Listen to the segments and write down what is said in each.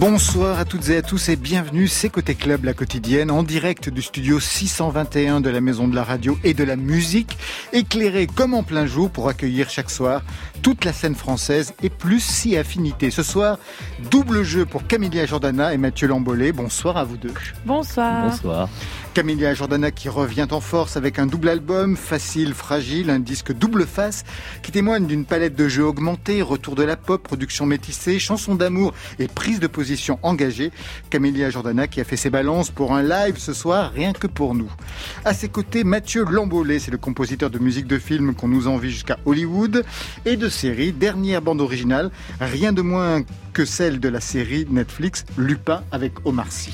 Bonsoir à toutes et à tous et bienvenue, c'est Côté Club, la quotidienne, en direct du studio 621 de la Maison de la Radio et de la Musique, éclairé comme en plein jour pour accueillir chaque soir toute la scène française et plus si affinité. Ce soir, double jeu pour Camélia Jordana et Mathieu Lambollet. Bonsoir à vous deux. Bonsoir. Bonsoir. Camélia Jordana qui revient en force avec un double album, facile, fragile, un disque double face qui témoigne d'une palette de jeux augmentée, retour de la pop, production métissée, chansons d'amour et prise de position engagée. Camélia Jordana qui a fait ses balances pour un live ce soir, rien que pour nous. À ses côtés, Mathieu Lambollet, c'est le compositeur de musique de film qu'on nous envie jusqu'à Hollywood et de série, dernière bande originale, rien de moins que celle de la série Netflix Lupin avec Omar Sy.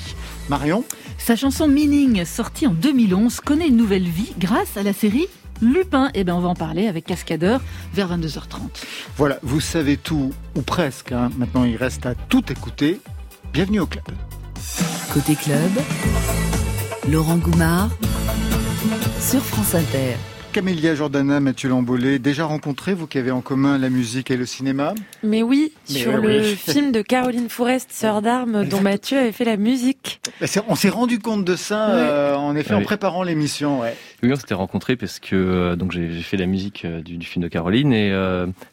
Marion? Sa chanson Meaning, sortie en 2011, connaît une nouvelle vie grâce à la série Lupin. Eh bien, on va en parler avec Cascadeur vers 22h30. Voilà, vous savez tout, ou presque. Hein. Maintenant, il reste à tout écouter. Bienvenue au club. Côté club, Laurent Goumard sur France Inter. Camélia Jordana, Mathieu Lambollet, déjà rencontré, vous qui avez en commun la musique et le cinéma Mais oui, sur le film de Caroline Fourest, Sœur d'armes, dont Mathieu avait fait la musique. On s'est rendu compte de ça, euh, en effet, en préparant l'émission. Oui, on s'était rencontrés parce que euh, donc j'ai fait la musique euh, du, film de Caroline et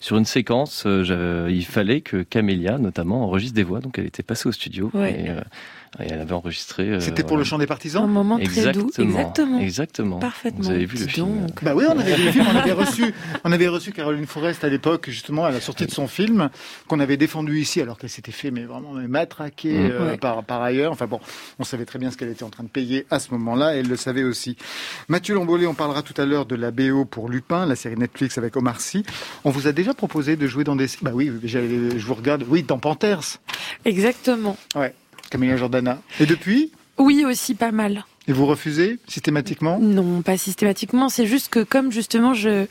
sur une séquence, il fallait que Camélia, notamment, enregistre des voix. Donc elle était passée au studio. Et, et elle avait enregistré. Euh, C'était pour le chant des partisans Un moment très doux. Exactement. Exactement. Parfaitement. Vous avez vu le film Bah oui, on avait vu le film. On avait reçu, on avait reçu Caroline Forest à l'époque, justement, à la sortie de son film, qu'on avait défendu ici, alors qu'elle s'était fait, mais vraiment, matraquer mm. euh, par, par ailleurs. Enfin bon, on savait très bien ce qu'elle était en train de payer à ce moment-là, et elle le savait aussi. Mathieu Lombolé, on parlera tout à l'heure de la BO pour Lupin, la série Netflix avec Omar Sy. On vous a déjà proposé de jouer dans des. Bah oui, je vous regarde. Oui, dans Panthers. Exactement. Ouais. Camilla Jordana. Et depuis Oui, aussi pas mal. Et vous refusez systématiquement Non, pas systématiquement. C'est juste que comme justement, je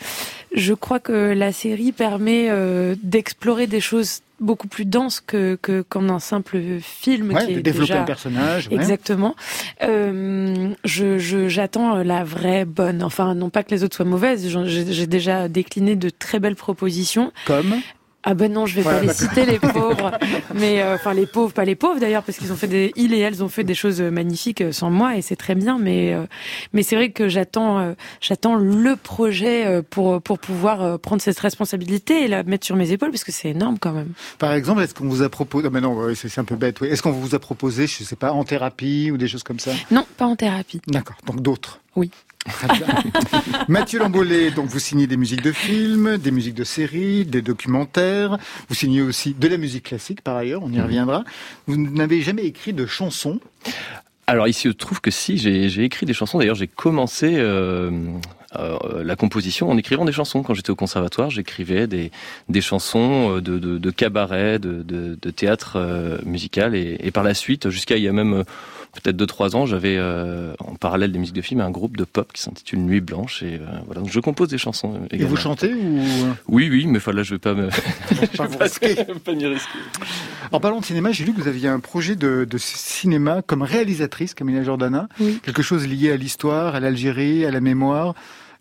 je crois que la série permet euh, d'explorer des choses beaucoup plus denses que que comme un simple film qui est développer un personnage. Exactement. Euh, je j'attends la vraie bonne. Enfin, non pas que les autres soient mauvaises. J'ai déjà décliné de très belles propositions. Comme ah ben non, je vais pas les citer les pauvres, mais euh, enfin les pauvres, pas les pauvres d'ailleurs, parce qu'ils ont fait des, ils et elles ont fait des choses magnifiques euh, sans moi et c'est très bien, mais euh, mais c'est vrai que j'attends j'attends le projet pour pour pouvoir prendre cette responsabilité et la mettre sur mes épaules parce que c'est énorme quand même. Par exemple, est-ce qu'on vous a proposé, mais non, c'est un peu bête, oui. Est-ce qu'on vous a proposé, je sais pas, en thérapie ou des choses comme ça? Non, pas en thérapie. D'accord, donc d'autres. Oui. Mathieu Lambollet, donc vous signez des musiques de films, des musiques de séries, des documentaires. Vous signez aussi de la musique classique par ailleurs, on y mhm. reviendra. Vous n'avez jamais écrit de chansons? Alors ici, se trouve que si, j'ai écrit des chansons. D'ailleurs, j'ai commencé euh, euh, la composition en écrivant des chansons. Quand j'étais au conservatoire, j'écrivais des, des chansons de, de, de cabaret, de, de, théâtre euh, musical. Et, et, par la suite, jusqu'à il y a même peut-être 2-3 ans, j'avais euh, en parallèle des musiques de films un groupe de pop qui s'intitule Nuit Blanche et euh, voilà, donc je compose des chansons. Également. Et vous chantez ou Oui, oui, mais là je vais pas me pas, vous risquer. pas m'y risquer. En parlant de cinéma, j'ai lu que vous aviez un projet de, de cinéma comme réalisatrice, Camilla Jordana, quelque chose lié à l'histoire, à l'Algérie, à la mémoire.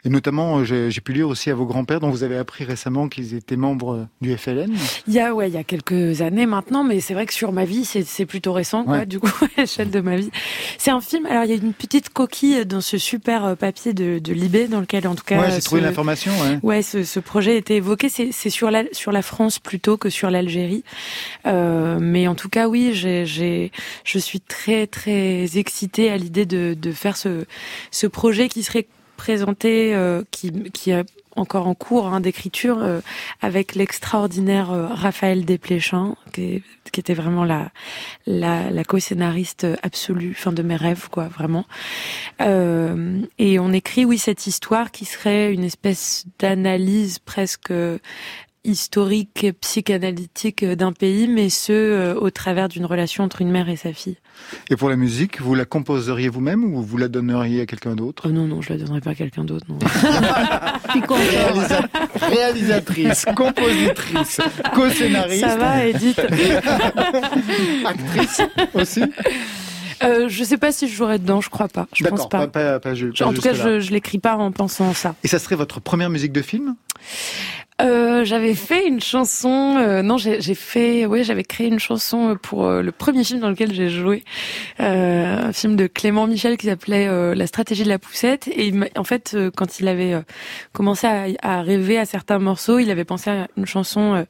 Et notamment, euh, j'ai pu lire aussi à vos grands-pères, dont vous avez appris récemment qu'ils étaient membres euh, du FLN. Il y a, ouais, il y a quelques années maintenant, mais c'est vrai que sur ma vie, c'est plutôt récent, quoi, du coup, à l'échelle de ma vie. C'est un film, alors il y a une petite coquille dans ce super euh, papier de, de Libé, dans lequel, en tout cas... Ouais, j'ai trouvé l'information, ouais. Ouais, ce, ce projet était évoqué, c'est sur la, sur la France plutôt que sur l'Algérie. Euh, mais en tout cas, oui, j'ai, je suis très, très excitée à l'idée de, de faire ce, ce projet qui serait présenté, euh, qui, qui est encore en cours hein, d'écriture, euh, avec l'extraordinaire euh, Raphaël Desplechin, qui, qui, était vraiment la, la, la co-scénariste absolue, fin de mes rêves, quoi, vraiment. et on écrit, oui, cette histoire qui serait une espèce d'analyse presque historique, psychanalytique d'un pays, mais ce au travers d'une relation entre une mère et sa fille. Et pour la musique, vous la composeriez vous-même ou vous la donneriez à quelqu'un d'autre? Oh Non, non, je la donnerais pas à quelqu'un d'autre. Non. réalisatrice, compositrice, co-scénariste. Ça va, Edith. Actrice aussi? Euh, je sais pas si je jouerais dedans, je crois pas. Je pense pas. pas, pas, en tout cas, je, je l'écris pas en pensant ça. Et ça serait votre première musique de film? Euh, j'avais fait une chanson. Euh, non, j'ai fait. Oui, j'avais créé une chanson pour euh, le premier film dans lequel j'ai joué, euh, un film de Clément Michel qui s'appelait La stratégie de la poussette. Et en fait, quand il avait commencé à, à, rêver à certains morceaux, il avait pensé à une chanson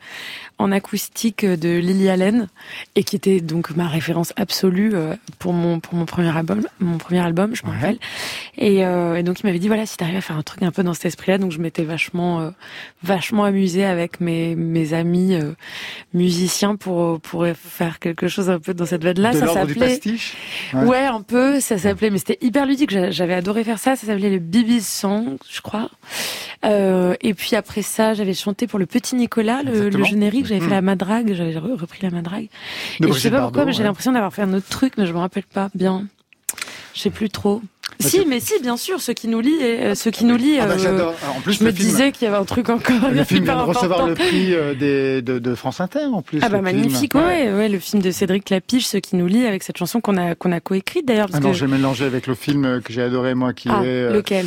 en acoustique de Lily Allen et qui était donc ma référence absolue pour mon pour mon premier album, mon premier album, je me rappelle. Et, et, donc il m'avait dit voilà si t'arrives à faire un truc un peu dans cet esprit-là, donc je m'étais vachement vachement amusé avec mes, mes amis euh, musiciens pour, pour faire quelque chose un peu dans cette veine-là. Ça s'appelait. Ouais. ouais. un peu. Ça s'appelait, mais c'était hyper ludique. J'avais adoré faire ça. Ça s'appelait le Bibi's Song, je crois. Euh, et puis après ça, j'avais chanté pour le Petit Nicolas, le, le générique. J'avais fait la madrague. J'avais repris la madrague. et je sais pas pourquoi, mais j'ai l'impression d'avoir fait un autre truc, mais je me rappelle pas bien. Je sais plus trop. Si, mais si, bien sûr, ce qui nous lie, euh, ce qui nous lie. Ah bah, euh, En plus, je me disais qu'il y avait un truc encore. Le film vient de recevoir le prix euh, des, de, de, France Inter en plus. Ah bah magnifique, ouais. ouais, le film de Cédric Lapiche, ce qui nous lie avec cette chanson qu'on a qu'on a coécrite d'ailleurs. Ah non, j'ai mélangé avec le film que j'ai adoré moi, qui ah, est. Lequel?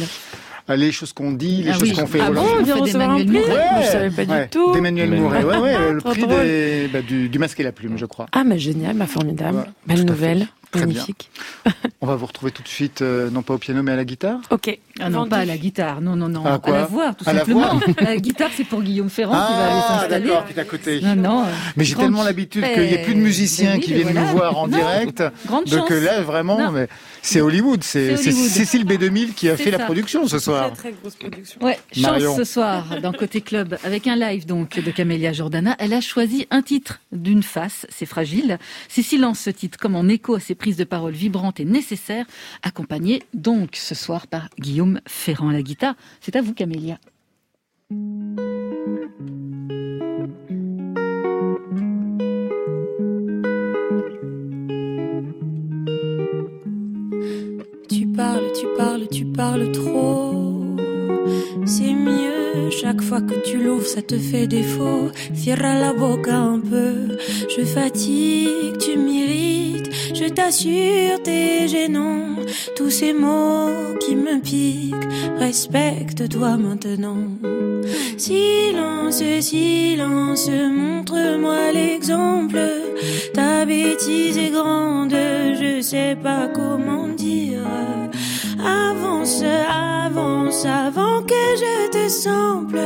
Les choses qu'on dit, les ah choses qu'on fait. Ah bon, on vient recevoir un prix? Ouais, Je savais pas du tout. D'Emmanuel Mouret, ouais, ouais, le prix des, bah, du, du masque et la plume, je crois. Ah, mais génial, bah, formidable. Belle nouvelle. Magnifique. On va vous retrouver tout de suite, euh, non pas au piano, mais à la guitare. Ok. Ah non, pas à la guitare. Non, non, non. À, à la voix, tout simplement. La, guitare, c'est pour Guillaume Ferrand qui va aller ah, s'installer. d'accord, qui est à côté. Non, non. Mais j'ai tellement l'habitude qu'il n'y ait plus de musiciens qui viennent nous voir en direct. Grande donc là, vraiment, mais c'est Hollywood. C'est Cécile B2000 qui a fait la production ce soir. Très, très grosse production. Ouais, chance ce soir dans Côté Club avec un live donc de Camélia Jordana. Elle a choisi un titre d'une face, c'est fragile. C'est silence ce titre, comme en écho à ses prises de parole vibrantes et nécessaires, accompagné donc ce soir par Guillaume Ferrand à la guitare. C'est à vous Camélia. Tu parles, tu parles, tu parles trop. C'est mieux, chaque fois que tu l'ouvres, ça te fait défaut. Cierra la boca un peu, je fatigue, tu m'irrites. Je t'assure, t'es gênant. Tous ces mots qui me piquent, respecte-toi maintenant. Silence, silence, montre-moi l'exemple. Ta bêtise est grande, je sais pas comment dire. Avance, avance, avant que je te semble.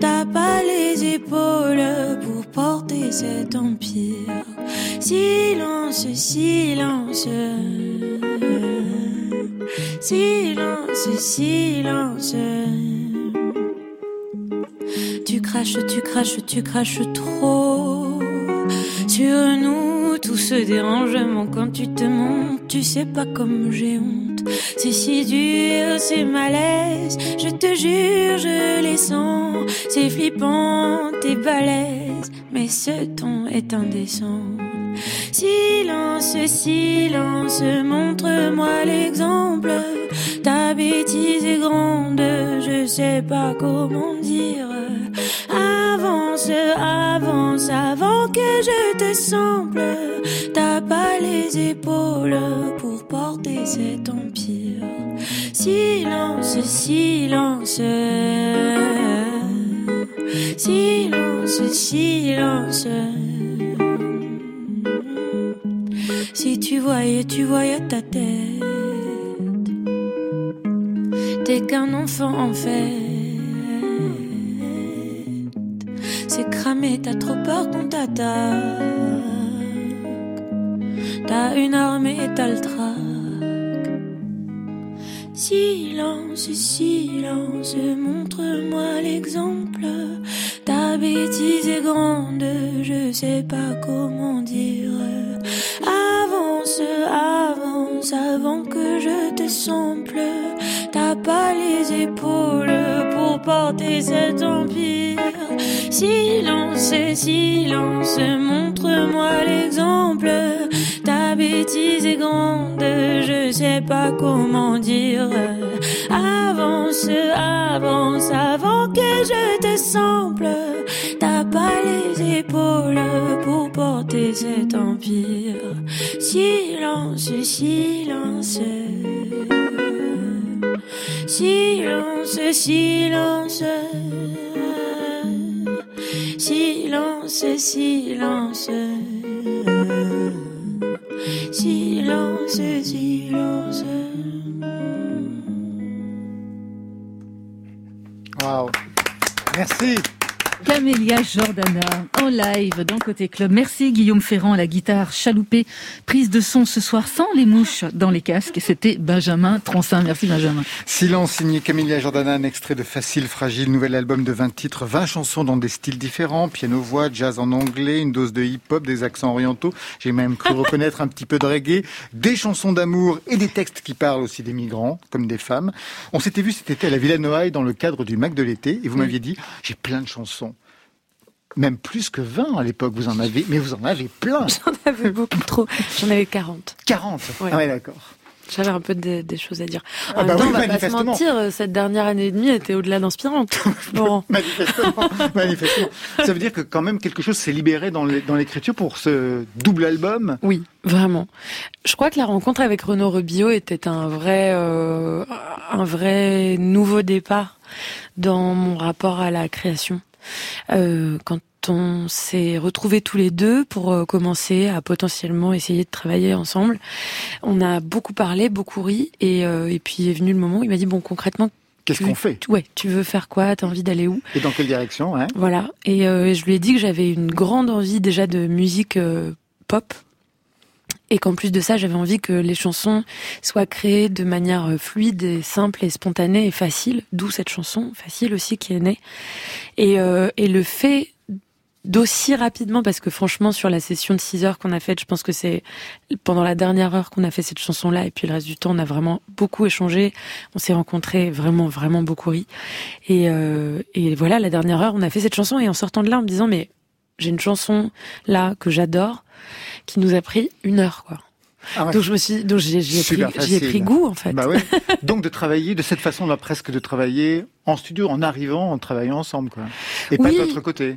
T'as pas les épaules pour porter cet empire. Silence, silence. Silence, silence. Tu craches, tu craches, tu craches trop. Sur nous, tout se dérangement quand tu te montes. Tu sais pas comme j'ai honte. C'est si dur, c'est malaise. Je te jure, je les sens. C'est flippant, t'es balèze. Mais ce ton est indécent. Silence, silence, montre-moi l'exemple. Ta bêtise est grande, je sais pas comment dire. Avance, avance, avant que je te semble. T'as pas les épaules pour porter cet empire. Silence, silence. Silence, silence. Si tu voyais, tu voyais ta tête. T'es qu'un enfant en fait. C'est cramé, t'as trop peur qu'on t'attaque. T'as une armée et t'as le trac. Silence, silence, montre-moi l'exemple. Ta bêtise est grande, je sais pas comment dire avance, avant que je te sample. T'as pas les épaules porter cet empire. Silence, silence, montre-moi l'exemple. Ta bêtise est grande, je sais pas comment dire. Avance, avance, avant que je te sample. T'as pas les épaules pour porter cet empire. Silence, silence. Silence, silence. Silence, silence. Silence, silence. Waouh. Merci. Camélia Jordana en live dans Côté Club. Merci Guillaume Ferrand à la guitare chaloupée. Prise de son ce soir sans les mouches dans les casques. C'était Benjamin Troncin. Merci Benjamin. Silence signé Camélia Jordana, un extrait de Facile Fragile, nouvel album de 20 titres, 20 chansons dans des styles différents, piano-voix, jazz en anglais, une dose de hip-hop, des accents orientaux. J'ai même cru reconnaître un petit peu de reggae, des chansons d'amour et des textes qui parlent aussi des migrants, comme des femmes. On s'était vu cet été à la Villa Noailles dans le cadre du Mac de l'été et vous m'aviez dit, j'ai plein de chansons. Même plus que 20 à l'époque, vous en avez, mais vous en avez plein. J'en avais beaucoup trop. J'en avais 40. 40. Ouais. Ah ouais, d'accord. J'avais un peu des, des choses à dire. En Ah même bah temps, oui, on va pas se mentir, euh, cette dernière année et demie était au-delà d'inspirante. Bon. Manifestement, manifestement. Ça veut dire que quand même quelque chose s'est libéré dans l'écriture pour ce double album? Oui, vraiment. Je crois que la rencontre avec Renaud Rebillot était un vrai, euh, un vrai nouveau départ dans mon rapport à la création. Euh, quand on s'est retrouvés tous les deux pour euh, commencer à potentiellement essayer de travailler ensemble, on a beaucoup parlé, beaucoup ri, et, euh, et puis est venu le moment où il m'a dit bon concrètement, Qu'est-ce qu'on fait? tu- ouais, tu veux faire quoi? T'as envie d'aller où? Et dans quelle direction hein? Voilà. Et euh, je lui ai dit que j'avais une grande envie déjà de musique euh, pop. Et qu'en plus de ça, j'avais envie que les chansons soient créées de manière euh, fluide et simple et spontanée et facile. D'où cette chanson, facile aussi, qui est née. Et, euh, et le fait d'aussi rapidement, parce que franchement, sur la session de 6 heures qu'on a faite, je pense que c'est pendant la dernière heure qu'on a fait cette chanson-là, et puis le reste du temps, on a vraiment beaucoup échangé. On s'est rencontrés, vraiment, vraiment beaucoup ri. Et, euh, et voilà, la dernière heure, on a fait cette chanson, et en sortant de là, en me disant, mais j'ai une chanson là que j'adore, qui nous a pris une heure, quoi. Ah ouais. Donc je me suis, donc j'y ai, pris, ai goût en fait. Bah ouais. Donc de travailler de cette façon-là, presque de travailler en studio, en arrivant, en travaillant ensemble, quoi. Et pas de l'autre côté.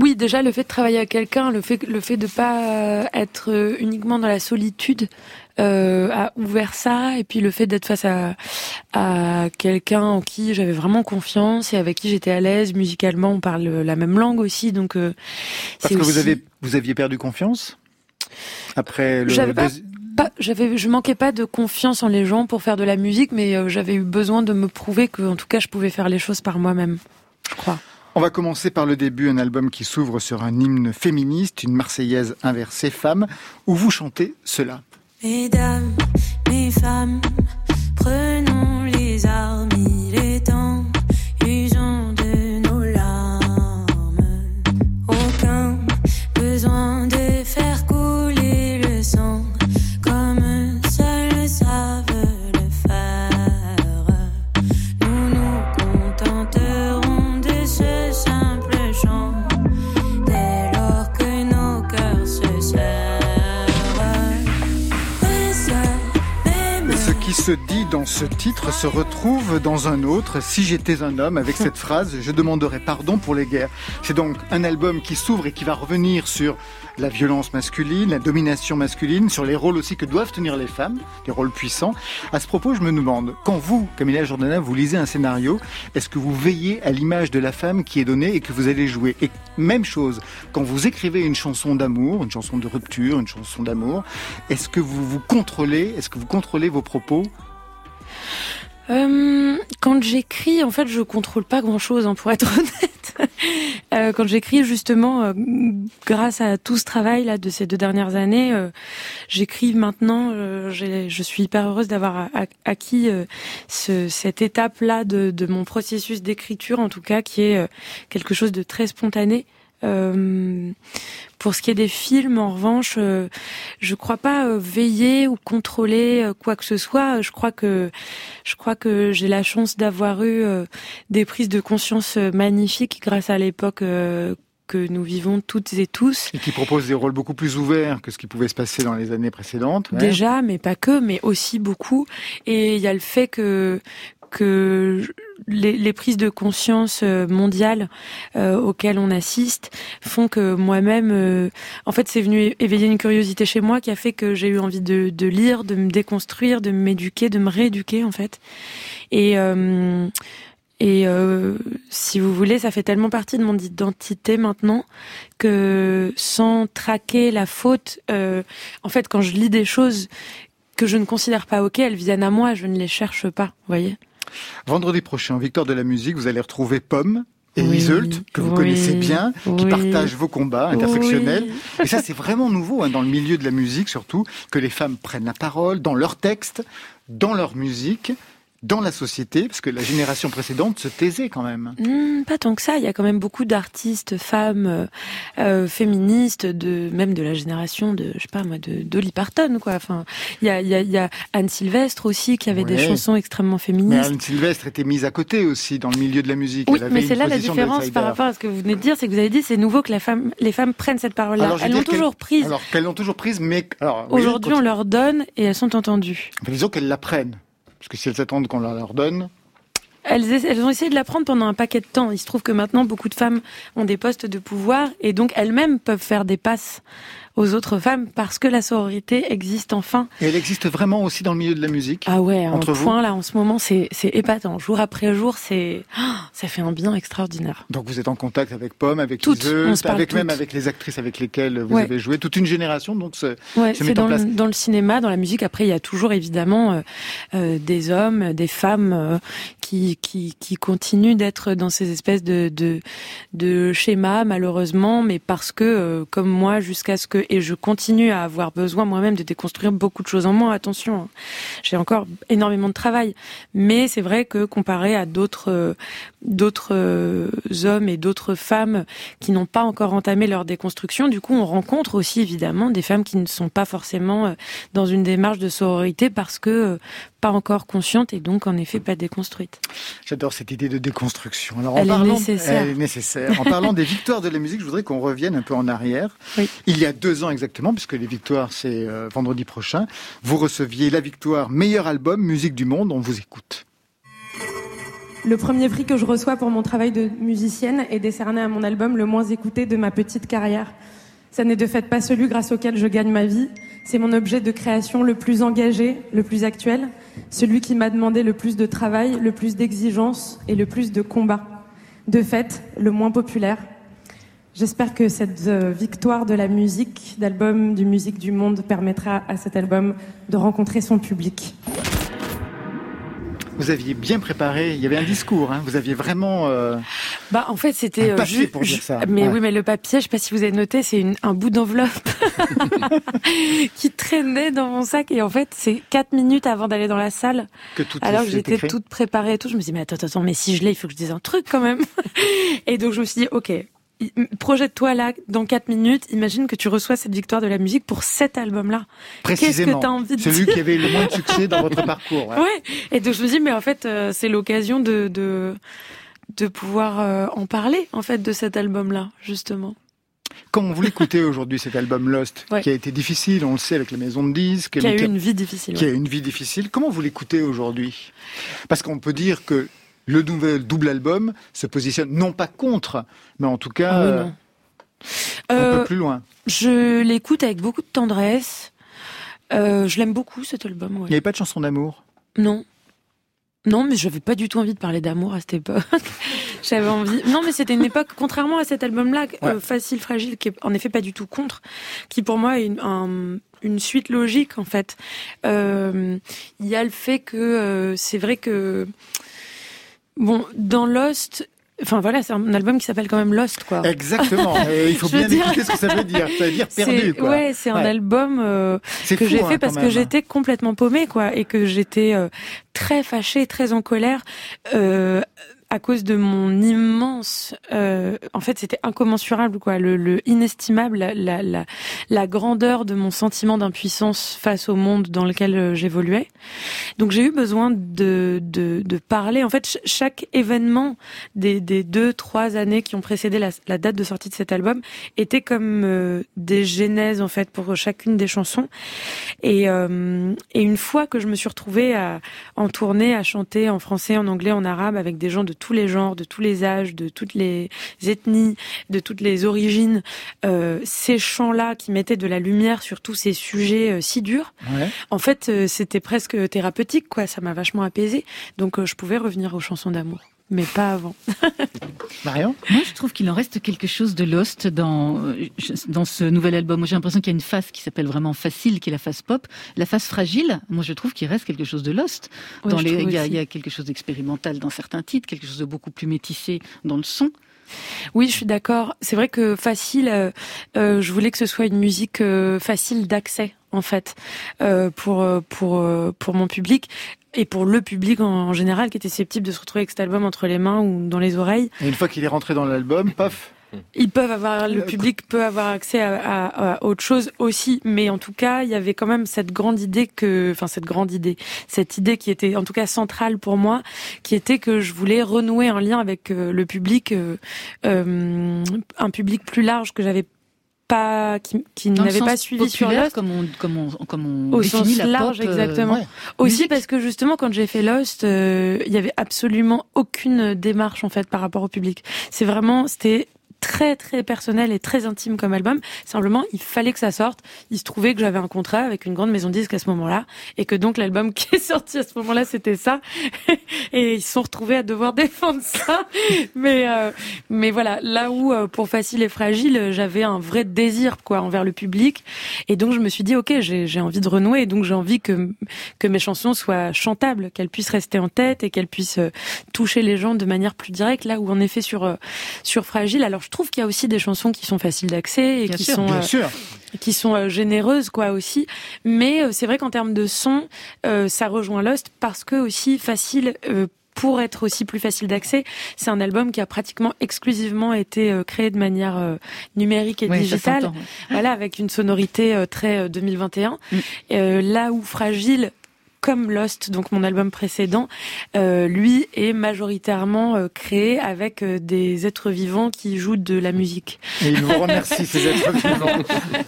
Oui, déjà le fait de travailler avec quelqu'un, le fait le fait de pas être uniquement dans la solitude euh, a ouvert ça et puis le fait d'être face à à quelqu'un en qui j'avais vraiment confiance et avec qui j'étais à l'aise musicalement, on parle la même langue aussi donc euh, Parce que vous avez vous aviez perdu confiance après le. J'avais je manquais pas de confiance en les gens pour faire de la musique, mais euh, j'avais eu besoin de me prouver que, en tout cas, je pouvais faire les choses par moi-même. Je crois. On va commencer par le début, un album qui s'ouvre sur un hymne féministe, une Marseillaise inversée femme, où vous chantez cela? Mesdames, mes femmes, prenons les armes, il est temps, se dit dans ce titre se retrouve dans un autre. Si j'étais un homme, avec cette phrase, je demanderais pardon pour les guerres. C'est donc un album qui s'ouvre et qui va revenir sur la violence masculine, la domination masculine, sur les rôles aussi que doivent tenir les femmes, des rôles puissants. À ce propos, je me demande, quand vous, Camilla Jordana, vous lisez un scénario, est-ce que vous veillez à l'image de la femme qui est donnée et que vous allez jouer? Et même chose, quand vous écrivez une chanson d'amour, une chanson de rupture, une chanson d'amour, est-ce que vous vous contrôlez Est-ce que vous contrôlez vos propos Euh, quand j'écris, en fait, je contrôle pas grand-chose, hein, pour être honnête. Euh, quand j'écris, justement, euh, grâce à tout ce travail là de ces deux dernières années, euh, j'écris maintenant. je suis hyper heureuse d'avoir acquis ce, cette étape-là de, de mon processus d'écriture, en tout cas, qui est quelque chose de très spontané. Euh, Pour ce qui est des films, en revanche, euh, je crois pas euh, veiller ou contrôler euh, quoi que ce soit. Je crois que je crois que j'ai la chance d'avoir eu des prises de conscience magnifiques grâce à l'époque que nous vivons toutes et tous. Et qui propose des rôles beaucoup plus ouverts que ce qui pouvait se passer dans les années précédentes. Déjà, mais pas que, mais aussi beaucoup. Et il y a le fait que que les, prises de conscience euh, mondiales euh, auxquelles on assiste font que moi-même, euh, en fait, c'est venu éveiller une curiosité chez moi qui a fait que j'ai eu envie de, de, lire, de me déconstruire, de m'éduquer, de me rééduquer, en fait. Et et si vous voulez, ça fait tellement partie de mon identité maintenant que sans traquer la faute, en fait, quand je lis des choses que je ne considère pas ok, elles viennent à moi, je ne les cherche pas, vous voyez. Vendredi prochain, Victoire de la musique, vous allez retrouver Pomme et oui, que vous connaissez bien, qui partagent vos combats intersectionnels. Et ça, c'est vraiment nouveau hein, dans le milieu de la musique, surtout, que les femmes prennent la parole dans leurs textes, dans leur musique dans la société Parce que la génération précédente se taisait quand même. Hmm, pas tant que ça. Il y a quand même beaucoup d'artistes femmes euh, euh, féministes, de même de la génération de, je sais pas moi, de Dolly Parton, quoi. Enfin, il y a, il y a, il y a Anne Sylvestre aussi qui avait des chansons extrêmement féministes. Mais Anne Sylvestre était mise à côté aussi dans le milieu de la musique. Oui, mais c'est là la différence par rapport à ce que vous venez de dire, c'est que vous avez dit c'est nouveau que la femme, les femmes prennent cette parole-là. Elles l'ont toujours prise. Alors qu'elles l'ont toujours prise, mais aujourd'hui on leur donne et elles sont entendues. disons qu'elles la prennent. Parce que si elles attendent qu'on leur donne, elles, ont essayé de l'apprendre pendant un paquet de temps. Il se trouve que maintenant, beaucoup de femmes ont des postes de pouvoir et donc elles-mêmes peuvent faire des passes aux autres femmes parce que la sororité existe enfin. Et elle existe vraiment aussi dans le milieu de la musique Ah ouais, entre vous point là en ce moment c'est épatant. Jour après jour, c'est ça fait un bien extraordinaire. Donc vous êtes en contact avec Pomme, avec toutes, avec même avec les actrices avec lesquelles vous avez joué, toute une génération donc se, ouais, c'est dans, Le, dans le cinéma, dans la musique. Après, il y a toujours évidemment euh, euh des hommes, des femmes euh, qui, qui, qui continuent d'être dans ces espèces de, de, de schémas malheureusement, mais parce que comme moi, jusqu'à ce que et je continue à avoir besoin moi-même de déconstruire beaucoup de choses en moi. Attention, hein. j'ai encore énormément de travail, mais c'est vrai que comparé à d'autres d'autres euh, hommes et d'autres femmes qui n'ont pas encore entamé leur déconstruction, du coup, on rencontre aussi évidemment des femmes qui ne sont pas forcément euh, dans une démarche de sororité parce que euh, pas encore conscientes et donc en effet pas déconstruites. J'adore cette idée de déconstruction. Alors, en elle, parlant, est nécessaire. elle est nécessaire. en parlant des victoires de la musique, je voudrais qu'on revienne un peu en arrière. Il y a deux ans exactement, puisque les victoires c'est vendredi prochain, vous receviez la victoire meilleur album musique du monde. On vous écoute. Le premier prix que je reçois pour mon travail de musicienne est décerné à mon album le moins écouté de ma petite carrière. Ça n'est de fait pas celui grâce auquel je gagne ma vie, c'est mon objet de création le plus engagé, le plus actuel, celui qui m'a demandé le plus de travail, le plus d'exigence et le plus de combat. De fait, le moins populaire. J'espère que cette euh, victoire de la musique, d'album du Musique du Monde, permettra à cet album de rencontrer son public. Vous aviez bien préparé, il y avait un discours, hein. vous aviez vraiment. Euh, bah en fait c'était. Un euh, pour dire ça. Mais oui, mais le papier, je sais pas si vous avez noté, c'est un bout d'enveloppe qui traînait dans mon sac et en fait c'est quatre minutes avant d'aller dans la salle. Que tout alors que j'étais toute préparée et tout, je me dis mais attends attends mais si je l'ai, il faut que je dise un truc quand même. et donc je me suis dit ok, projette-toi là, dans 4 minutes, imagine que tu reçois cette victoire de la musique pour cet album-là. Qu'est-ce que t'as envie de Celui qui avait le moins de succès dans votre parcours. Ouais. Et donc je me dis, mais en fait, euh, c'est l'occasion de, de, de pouvoir euh, en parler, en fait, de cet album-là, justement. Comment vous l'écoutez aujourd'hui, cet album Lost, qui a été difficile, on le sait, avec la maison de disques. Qui a eu une vie difficile. Qui a eu une vie difficile. Comment vous l'écoutez aujourd'hui? Parce qu'on peut dire que le nouvel double album se positionne non pas contre, mais en tout cas ah un peu euh, plus loin. Je l'écoute avec beaucoup de tendresse. Euh, je l'aime beaucoup cet album. Il n'y avait pas de chanson d'amour? Non. Non, mais je n'avais pas du tout envie de parler d'amour à cette époque. J'avais envie. Non, mais c'était une époque, contrairement à cet album-là, euh, Facile, Fragile, qui est en effet pas du tout contre, qui pour moi est une, une suite logique en fait. Il y a le fait que c'est vrai que Bon, dans Lost, Enfin voilà, c'est un album qui s'appelle quand même Lost, quoi. Exactement. il faut bien écouter ce que ça veut dire. Ça veut dire perdu, quoi. Ouais, c'est un album euh, que j'ai fait hein, parce que j'étais complètement paumée, quoi, et que j'étais euh, très fâchée, très en colère. À cause de mon immense, euh, en fait, c'était incommensurable, quoi, le, le inestimable, la, la, la, grandeur de mon sentiment d'impuissance face au monde dans lequel euh, j'évoluais. Donc j'ai eu besoin de, de, de, parler. En fait, chaque événement des, des deux, trois années qui ont précédé la, la date de sortie de cet album était comme euh, des genèses, en fait, pour chacune des chansons. Et, euh, et une fois que je me suis retrouvée à, en tournée, à chanter en français, en anglais, en arabe, avec des gens de tous les genres, de tous les âges, de toutes les ethnies, de toutes les origines, euh, ces chants-là qui mettaient de la lumière sur tous ces sujets euh, si durs, ouais. en fait, euh, c'était presque thérapeutique, quoi. Ça m'a vachement apaisé. Donc, je pouvais revenir aux chansons d'amour mais pas avant. Marion Moi, je trouve qu'il en reste quelque chose de Lost dans, dans ce nouvel album. Moi, j'ai l'impression qu'il y a une phase qui s'appelle vraiment facile, qui est la phase pop. La phase fragile, moi, je trouve qu'il reste quelque chose de Lost. Ouais, dans les, il, y a, aussi. il y a quelque chose d'expérimental dans certains titres, quelque chose de beaucoup plus métissé dans le son. Oui, je suis d'accord. C'est vrai que facile, euh, euh, je voulais que ce soit une musique euh, facile d'accès en fait euh, pour pour pour mon public et pour le public en, général qui était susceptible de se retrouver avec cet album entre les mains ou dans les oreilles. Et une fois qu'il est rentré dans l'album, paf ils peuvent avoir, le public peut avoir accès à, à, à, autre chose aussi, mais en tout cas, il y avait quand même cette grande idée que, enfin cette grande idée, cette idée qui était en tout cas centrale pour moi, qui était que je voulais renouer un lien avec euh, le public, euh, euh, un public plus large que j'avais pas qui, qui n'avait pas suivi sur Lost comme on comme on comme on au définit sens la large pop, exactement euh, ouais. aussi Musique. parce que justement quand j'ai fait Lost euh, il y avait absolument aucune démarche en fait par rapport au public c'est vraiment c'était très très personnel et très intime comme album. Simplement, il fallait que ça sorte. Il se trouvait que j'avais un contrat avec une grande maison de disques à ce moment-là et que donc l'album qui est sorti à ce moment-là, c'était ça. et ils se sont retrouvés à devoir défendre ça. mais euh, mais voilà, là où euh, pour Facile et Fragile, j'avais un vrai désir quoi envers le public et donc je me suis dit OK, j'ai j'ai envie de renouer et donc j'ai envie que que mes chansons soient chantables, qu'elles puissent rester en tête et qu'elles puissent euh, toucher les gens de manière plus directe là où en effet sur euh, sur Fragile alors je trouve qu'il y a aussi des chansons qui sont faciles d'accès et Bien qui sûr, sont Bien euh, sûr. qui sont euh, généreuses quoi aussi mais euh, c'est vrai qu'en termes de son euh, ça rejoint Lost parce que aussi facile euh, pour être aussi plus facile d'accès, c'est un album qui a pratiquement exclusivement été créé de manière numérique et ça digitale, voilà, avec une sonorité très euh, 2021. Mm. Euh, là où Fragile comme Lost, donc mon album précédent, euh, lui est majoritairement euh, créé avec euh, des êtres vivants qui jouent de la musique. Et il vous remercie, ces êtres vivants.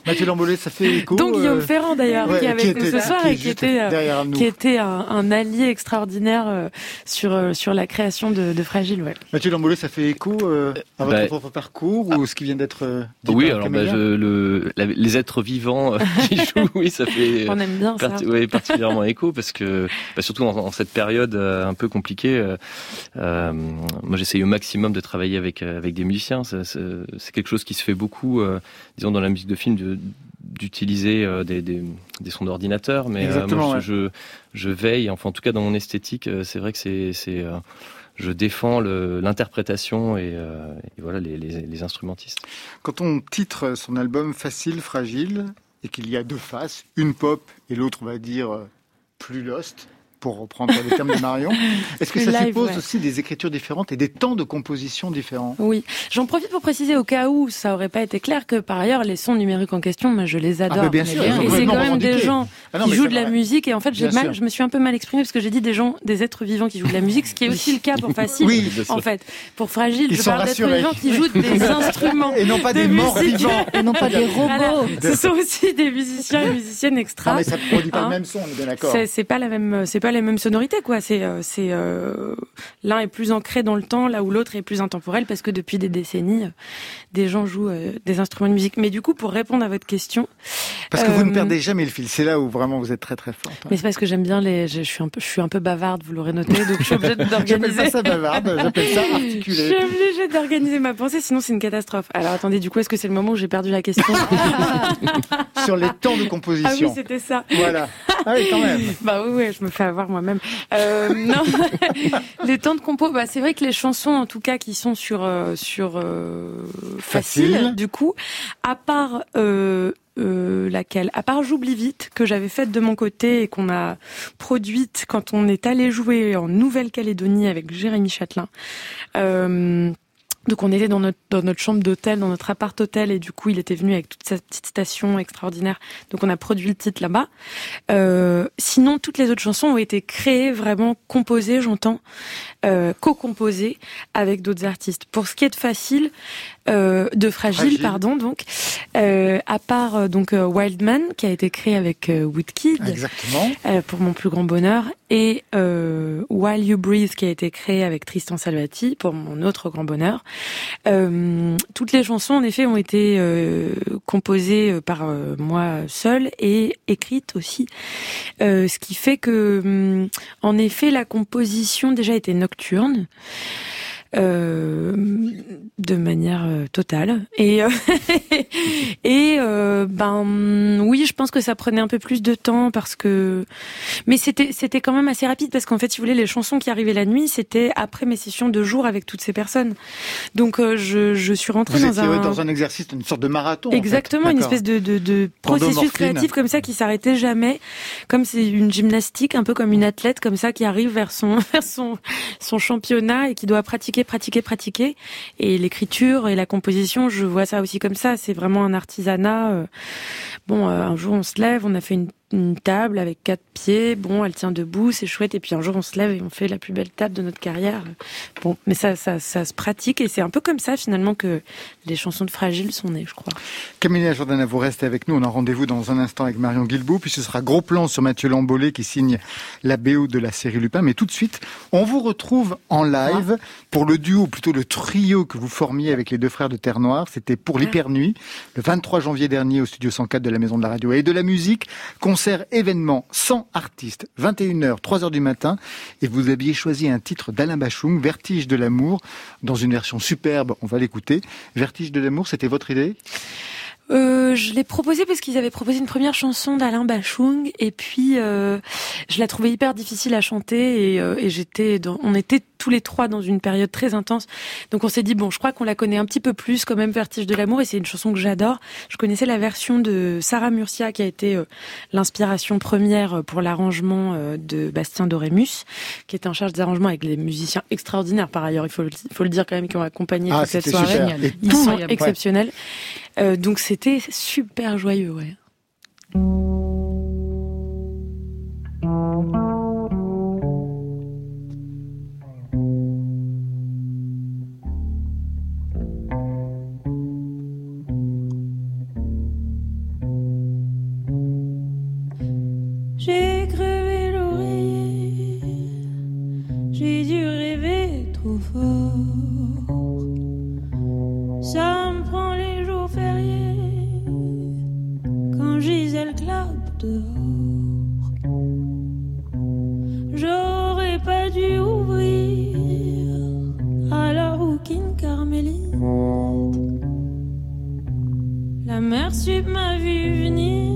Mathieu Lambollet, ça fait écho. Donc Guillaume euh, Ferrand d'ailleurs, ouais, qui est avec nous était- ce soir et qui était, euh, derrière nous. qui était un, un allié extraordinaire euh, sur euh, sur la création de, de Fragile. Ouais. Mathieu Lambollet, ça fait écho euh, à votre bah, propre parcours ou ce qui vient d'être euh, dit Oui, par alors bah, Camélia je, le, la- les êtres vivants euh, qui jouent, oui, ça fait On aime bien ça. ouais, particulièrement écho parce que bah, surtout en, en cette période euh, un peu compliquée, euh, euh, moi j'essaye au maximum de travailler avec avec des musiciens. C'est quelque chose qui se fait beaucoup, euh, disons dans la musique de film, de- d'utiliser des, des, des sons d'ordinateur, mais euh, moi, ouais. je, veille, enfin en tout cas dans mon esthétique, c'est vrai que c'est c'est euh, je défends l'interprétation et, euh, et voilà les, les, les instrumentistes. Quand on titre son album Facile, Fragile, et qu'il y a deux faces, une pop et l'autre, on va dire, plus lost, pour reprendre les termes de Marion, est-ce que ça live, suppose ouais. aussi des écritures différentes et des temps de composition différents? Oui, j'en profite pour préciser au cas où ça aurait pas été clair que par ailleurs les sons numériques en question, moi je les adore. Ah, mais bien sûr, et c'est quand même des gens Ah non, qui jouent de la musique et en fait j'ai mal, je me suis un peu mal exprimée parce que j'ai dit des gens, des êtres vivants qui jouent de la musique, ce qui est aussi le cas pour Facile. Oui, En fait, pour Fragile, Ils je sont parle d'êtres rassurés. vivants qui jouent des instruments. Et non pas de des morts musique. vivants. Et non pas des Voilà. robots. Ce sont aussi des musiciens et musiciennes extra. Non, mais ça ne produit pas Hein le même son, on est bien d'accord. C'est c'est pas la même, c'est pas les mêmes sonorités quoi. C'est euh, c'est euh, l'un est plus ancré dans le temps, là où l'autre est plus intemporel parce que depuis des décennies, euh, des gens jouent euh, des instruments de musique. Mais du coup, pour répondre à votre question, Parce que vous ne perdez jamais le fil. C'est là où vraiment vous êtes très très forte. hein. mais c'est parce que j'aime bien les, je, je suis un peu, je suis un peu bavarde, vous l'aurez noté, donc je suis obligée J'appelle d'organiser. pas ça bavarde, j'appelle ça Je articulé. suis obligée d'organiser ma pensée, sinon c'est une catastrophe. Alors attendez, du coup, est-ce que c'est le moment où j'ai perdu la question Sur les temps de Ah oui, composition. c'était ça. voilà. Ah oui, quand même. Bah oui, oui, je me fais avoir. Savoir moi-même. Euh, non, les temps de compo, bah, c'est vrai que les chansons, en tout cas, qui sont sur euh, sur euh, facile, Facile. du coup, à part euh, euh, laquelle? À part J'oublie vite, que j'avais faite de mon côté et qu'on a produite quand on est allé jouer en Nouvelle-Calédonie avec Jérémy Châtelain. Euh, donc on était dans notre dans notre chambre d'hôtel, dans notre appart hôtel, et du coup il était venu avec toute sa petite station extraordinaire. Donc on a produit le titre là-bas. Euh, sinon toutes les autres chansons ont été créées, vraiment composées, j'entends, euh, co-composées avec d'autres artistes. Pour ce qui est de facile, euh, de fragile, Fragile. pardon, donc euh, à part euh, donc euh, Wildman qui a été créé avec Woodkid Exactement. euh, pour mon plus grand bonheur et euh, While You Breathe qui a été créé avec Tristan Salvati pour mon autre grand bonheur. Euh, toutes les chansons en effet ont été euh, composées euh, par moi seule et écrites aussi, ce qui fait que hum, en effet la composition déjà était nocturne. Euh, de manière euh, totale et euh, et euh, ben oui je pense que ça prenait un peu plus de temps parce que mais c'était c'était quand même assez rapide parce qu'en fait si vous voulez les chansons qui arrivaient la nuit c'était après mes sessions de jour avec toutes ces personnes donc euh, je je suis rentrée Vous dans étiez un ouais, dans un exercice, une sorte de marathon. en fait. Exactement, une espèce de, de, de processus créatif comme ça qui s'arrêtait jamais, comme c'est une gymnastique, un peu comme une athlète comme ça qui arrive vers son vers son son championnat et qui doit pratiquer, pratiquer, pratiquer. Et l'écriture et la composition, je vois ça aussi comme ça. C'est vraiment un artisanat. euh, Bon, euh, un jour on se lève, on a fait une, une table avec quatre pieds. Bon, elle tient debout, c'est chouette. Et puis un jour on se lève et on fait la plus belle table de notre carrière. Bon, mais ça, ça, ça se pratique et c'est un peu comme ça finalement que les chansons de Fragile sont nées, je crois. Camélia Jordana, vous restez avec nous. On a rendez-vous dans un instant avec Marion Guilbault, puis ce sera gros plan sur Mathieu Lambollet qui signe la BO de la série Lupin. Mais tout de suite, on vous retrouve en live pour le duo, plutôt le trio que vous formiez avec les deux frères de Terre Noire. C'était pour l'Hypernuit, le 23 janvier dernier au studio 104 de la Maison de la Radio et de la Musique. Concert événement 100 artistes, 21h, 3h du matin. Et vous aviez choisi un titre d'Alain Bachung, Vertige de l'amour, dans une version superbe. On va l'écouter. Vertige de l'amour, c'était votre idée? Euh, je l'ai proposé parce qu'ils avaient proposé une première chanson d'Alain Bachung et puis euh, je la trouvais hyper difficile à chanter et, euh, et j'étais on était tous les trois dans une période très intense donc on s'est dit bon je crois qu'on la connaît un petit peu plus quand même Vertige de l'amour et c'est une chanson que j'adore je connaissais la version de Sarah Murcia qui a été euh, l'inspiration première pour l'arrangement euh, de Bastien Dorémus qui était en charge des arrangements avec les musiciens extraordinaires par ailleurs il faut le, il faut le dire quand même qui ont accompagné Ah, toute cette soirée super. Et ils sont Incroyable. exceptionnels. Euh, donc c'était super joyeux, ouais. Sub m'a vu venir.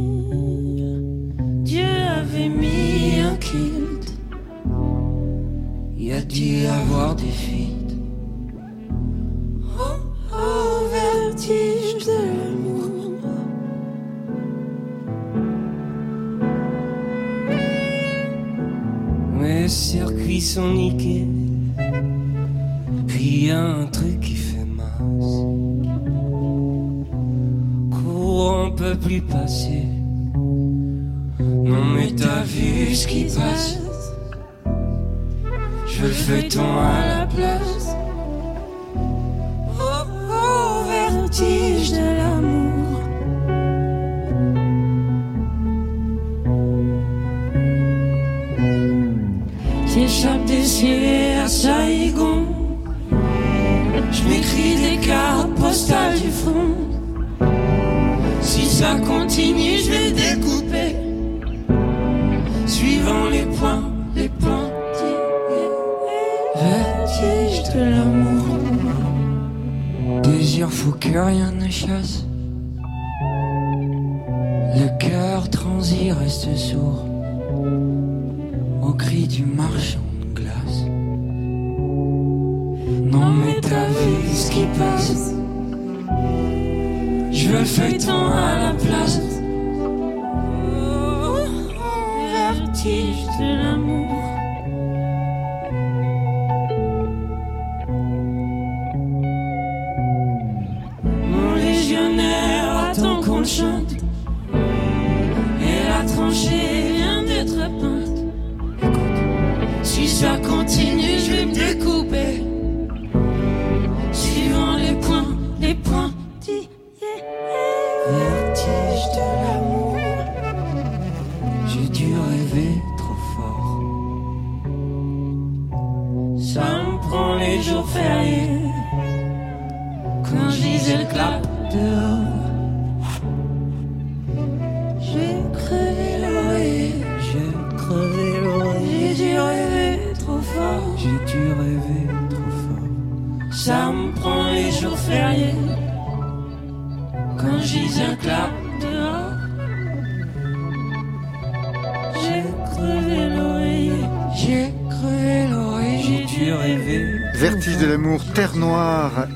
Dieu avait mis un kilt. Il y a dû avoir des fuites. Au vertige de l'amour. Mes circuits sont niqués. Passer. Non mais t'as vu ce qui passe. Je veux le feuilleton à la place. Au vertige de l'amour. J'échappe des cieux à Saigon. Je m'écris des cartes postales du front. Ça continue, je vais découper. Suivant les points, les points. Vertige de l'amour. Désir fou que rien ne chasse. Le cœur transi reste sourd. au cri du marchand attend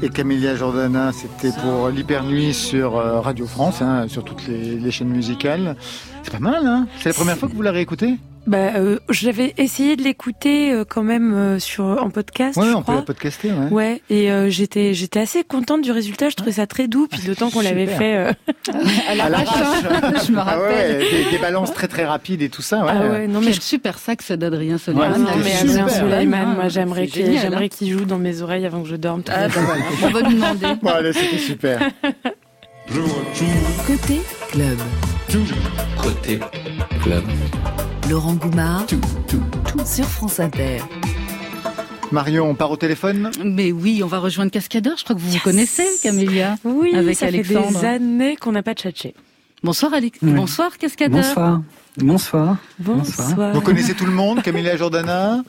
et Camélia Jordana, c'était pour l'Hypernuit sur euh, Radio France, hein, sur toutes les, les chaînes musicales. C'est pas mal, hein? C'est la première fois que vous la réécoutez? Bah, euh, j'avais essayé de l'écouter euh, quand même euh, sur en podcast. Ouais, je on peut la podcaster, ouais. Ouais, et euh, j'étais j'étais assez contente du résultat. Je trouvais ça très doux, puis d'autant qu'on l'avait fait. euh, À la À vache, l'arrache. je me Ah ouais, rappelle. des, des balances très très rapides et tout ça, ouais. Ah ouais, non mais Quel super sax d'Adrien Ouais, Soliman. Ah mais super. Adrien Suleiman, Ah, moi j'aimerais qu'il génial, j'aimerais hein. qu'il joue dans mes oreilles avant que je dorme. Ah voilà, on va lui demander. Voilà, c'était super. Côté club. Côté club. Laurent Goumard sur France Inter. Marion, on part au téléphone Mais oui, on va rejoindre Cascadeur. Je crois que vous vous connaissez, Camélia. Oui, Avec ça Alexandre. fait des années qu'on n'a pas tchatché. Bonsoir, Alex. Oui. Bonsoir, Cascadeur. Bonsoir. Bonsoir. Bonsoir. Vous connaissez tout le monde Camélia Jordana?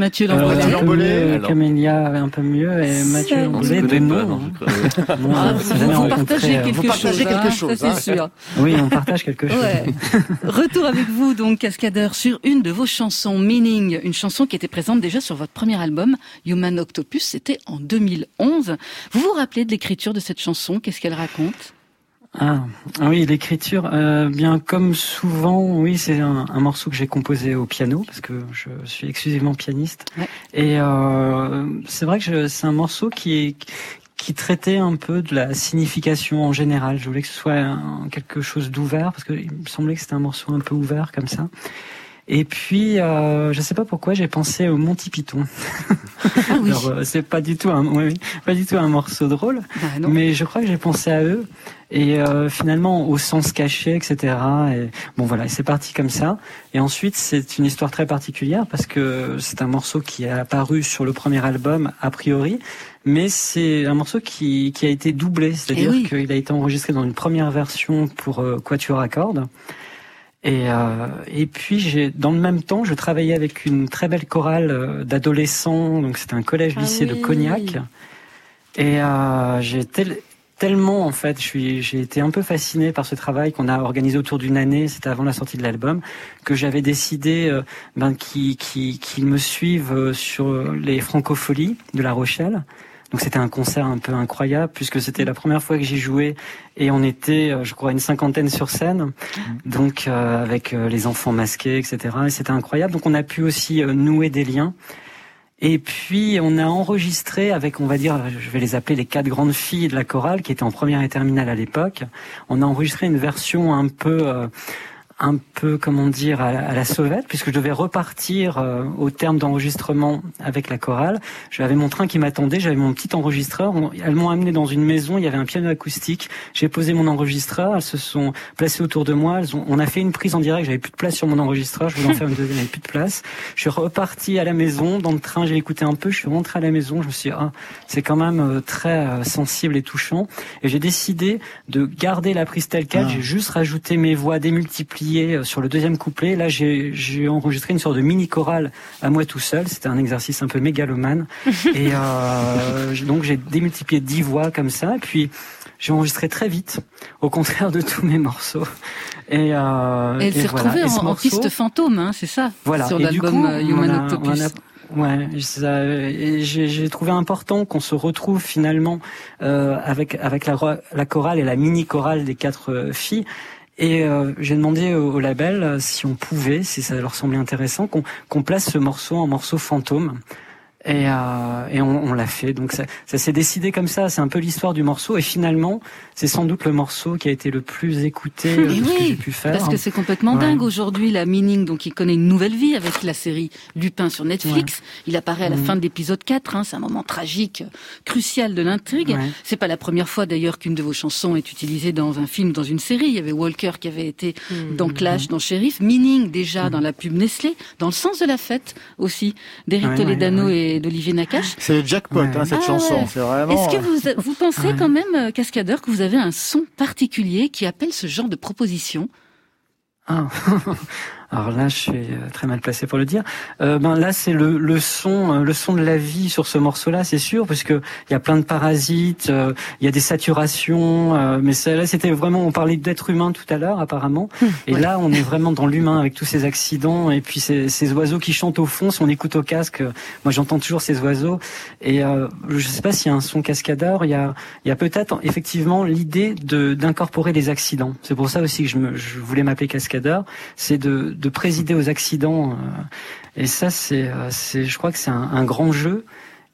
Mathieu un peu Lambollet, mieux, alors. Camélia un peu mieux et Mathieu se de non. Moi, Ah, vous, partagez euh, quelque vous chose. partagez quelque hein, chose, Ça, hein. c'est sûr. Oui, on partage quelque chose. Ouais. Retour avec vous, donc, Cascadeur, sur une de vos chansons, Meaning, une chanson qui était présente déjà sur votre premier album, Human Octopus, c'était en 2011. Vous vous rappelez de l'écriture de cette chanson? Qu'est-ce qu'elle raconte? Ah, ah oui, l'écriture, euh, bien comme souvent, oui, c'est un, un morceau que j'ai composé au piano parce que je suis exclusivement pianiste. Ouais. Et euh, c'est vrai que je- c'est un morceau qui est qui traitait un peu de la signification en général. Je voulais que ce soit un- quelque chose d'ouvert parce que il me semblait que c'était un morceau un peu ouvert comme ça. Et puis, euh, je sais pas pourquoi, j'ai pensé au Monty Python. Ah oui. Alors, euh, c'est pas du tout un, oui, pas du tout un morceau drôle. Bah. Mais je crois que j'ai pensé à eux et euh, finalement au sens caché, etc. Et bon voilà, c'est parti comme ça. Et ensuite c'est une histoire très particulière parce que c'est un morceau qui est apparu sur le premier album a priori, mais c'est un morceau qui, qui a été doublé, c'est-à-dire Eh oui. qu'il a été enregistré dans une première version pour euh, quatuor à cordes. Et, euh, et puis j'ai dans le même temps, je travaillais avec une très belle chorale euh, d'adolescents, donc c'était un collège Ah lycée de. Cognac. Et euh, j'ai tel- tellement en fait, j'ai été un peu fasciné par ce travail qu'on a organisé autour d'une année, c'était avant la sortie de l'album, que j'avais décidé euh, ben, qu'ils qui, qui me suivent euh, sur les francopholies de La Rochelle. Donc c'était un concert un peu incroyable puisque c'était la première fois que j'y jouais et on était, euh, je crois, une cinquantaine sur scène, donc euh, avec les enfants masqués, etc. Et c'était incroyable. Donc on a pu aussi nouer des liens. Et puis on a enregistré avec, on va dire, je vais les appeler les quatre grandes filles de la chorale qui étaient en première et terminale à l'époque. On a enregistré une version un peu, euh, un peu, comment dire, à la, à la sauvette, puisque je devais repartir euh, au terme d'enregistrement avec la chorale. J'avais mon train qui m'attendait, j'avais mon petit enregistreur. On- elles m'ont amené dans une maison, il y avait un piano acoustique. J'ai posé mon enregistreur, elles se sont placées autour de moi. Elles ont, on a fait une prise en direct, j'avais plus de place sur mon enregistreur, je voulais en faire une deuxième, j'avais plus de place. Je suis reparti à la maison, dans le train, j'ai écouté un peu, je suis rentré à la maison, je me suis dit, ah, c'est quand même euh, très euh, sensible et touchant. Et j'ai décidé de garder la prise telle quelle, Ah. j'ai juste rajouté mes voix démultipliées publié sur le deuxième couplet. Là, j'ai enregistré une sorte de mini chorale à moi tout seul. C'était un exercice un peu mégalomane. et euh, donc j'ai démultiplié dix voix comme ça. Et puis j'ai enregistré très vite, au contraire de tous mes morceaux. Et, euh, elle s'est retrouvée en, en, piste fantôme, hein, c'est ça Voilà. Sur l'album euh, Human Octopus. Ouais, j'ai trouvé important qu'on se retrouve finalement euh, avec avec la, la chorale et la mini chorale des quatre euh, filles. Et euh, j'ai demandé au, label euh, si on pouvait, si ça leur semblait intéressant, qu'on place ce morceau en morceau fantôme. Et, euh, et on, on l'a fait. Donc ça, ça s'est décidé comme ça. C'est un peu l'histoire du morceau. Et finalement, c'est sans doute le morceau qui a été le plus écouté de que j'ai pu faire. Parce que c'est complètement dingue aujourd'hui. La Meaning, donc il connaît une nouvelle vie avec la série Lupin sur Netflix. Il apparaît à la mm. fin de l'épisode 4. Hein. C'est un moment tragique, crucial de l'intrigue. C'est pas la première fois d'ailleurs qu'une de vos chansons est utilisée dans un film, dans une série. Il y avait Walker qui avait été mm. dans Clash, dans Sheriff. Meaning déjà mm. dans la pub Nestlé, dans le sens de la fête aussi, d'Eric Toledano et d'Olivier Nakache. C'est le jackpot, hein, cette ah chanson. C'est vraiment. Est-ce que vous, vous pensez quand même, euh, Cascadeur, que vous avez un son particulier qui appelle ce genre de proposition? Ah. Alors là, je suis euh, très mal placé pour le dire. Euh, ben là, c'est le, le son, euh, le son de la vie sur ce morceau-là, c'est sûr, parce que il y a plein de parasites, euh, il y a des saturations, euh, mais là, c'était vraiment, on parlait d'être humain tout à l'heure, apparemment, hum, et là, on est vraiment dans l'humain avec tous ces accidents et puis ces, ces, oiseaux qui chantent au fond. Si on écoute au casque, moi, j'entends toujours ces oiseaux, et je sais pas s'il y a un son cascadeur. Il y a, il y a peut-être effectivement l'idée de d'incorporer les accidents. C'est pour ça aussi que je, me, je voulais m'appeler cascadeur, c'est de de présider aux accidents. Euh, et ça, c'est, euh, c'est, je crois que c'est un, grand jeu.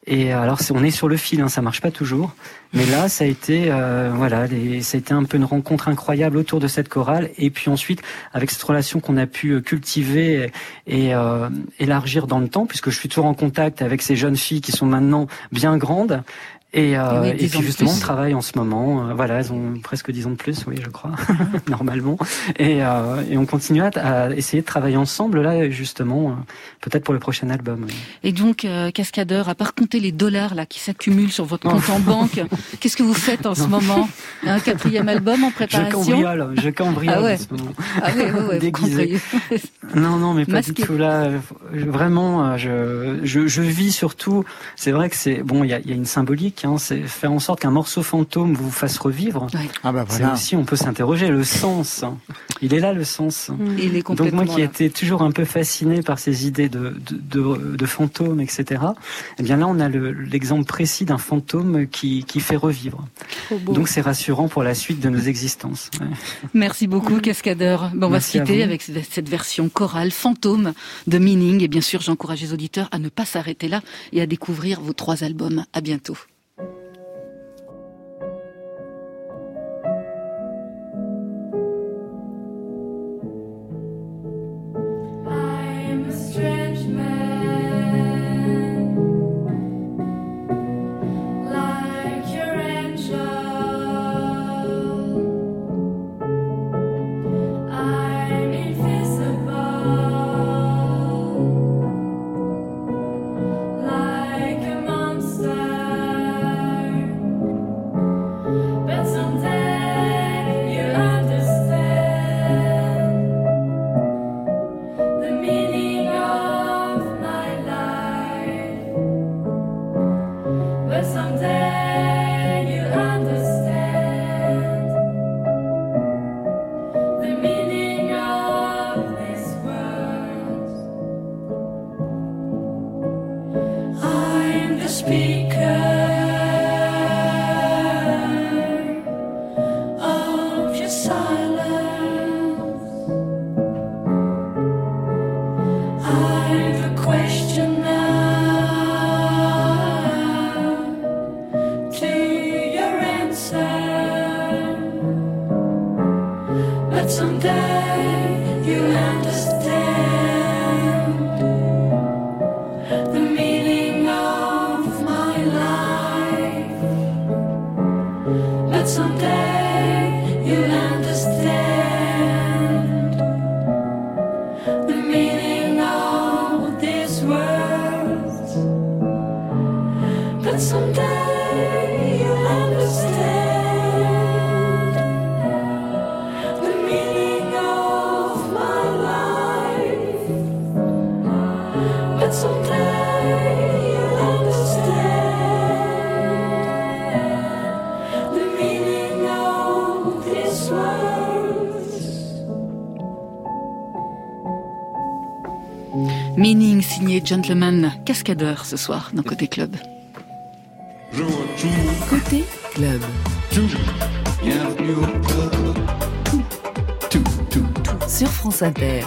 Et alors, on est sur le fil, hein, ça marche pas toujours. Mais là, ça a été, euh, voilà, ça a été un peu une rencontre incroyable autour de cette chorale. Et puis ensuite, avec cette relation qu'on a pu cultiver et, élargir dans le temps, puisque je suis toujours en contact avec ces jeunes filles qui sont maintenant bien grandes. Et, euh, et, puis justement, on travaille en ce moment. Euh, voilà, elles ont presque 10 ans de plus, oui, je crois, normalement. Et, euh, et, on continue à, à, essayer de travailler ensemble, là, justement, euh, peut-être pour le prochain album. Et donc, Cascadeur, à part compter les dollars là qui s'accumulent sur votre compte en banque, qu'est-ce que vous faites en ce moment? Un quatrième album en préparation? Je cambriole, je cambriole ah ouais. en ce moment. Ah ouais, ouais, ouais Déguisé. non, non, mais pas du tout là. Vraiment, je, je, je vis surtout. C'est vrai que c'est bon, il y a, y a une symbolique Hein, c'est faire en sorte qu'un morceau fantôme vous fasse revivre. Ah bah voilà. aussi, on peut s'interroger le sens. Il est là le sens. Mm. Il est Donc moi qui étais toujours un peu fasciné par ces idées de, de, de, fantômes, etc. Eh bien là, on a l'exemple précis d'un fantôme qui, qui fait revivre. Donc c'est rassurant pour la suite de nos existences. Merci beaucoup, Cascadeur. Bon, on va se quitter avec cette version chorale fantôme de Meaning. Et bien sûr, j'encourage les auditeurs à ne pas s'arrêter là et à découvrir vos trois albums. À bientôt. Cascadeur ce soir dans Côté Club. Côté Club. Sur France Inter.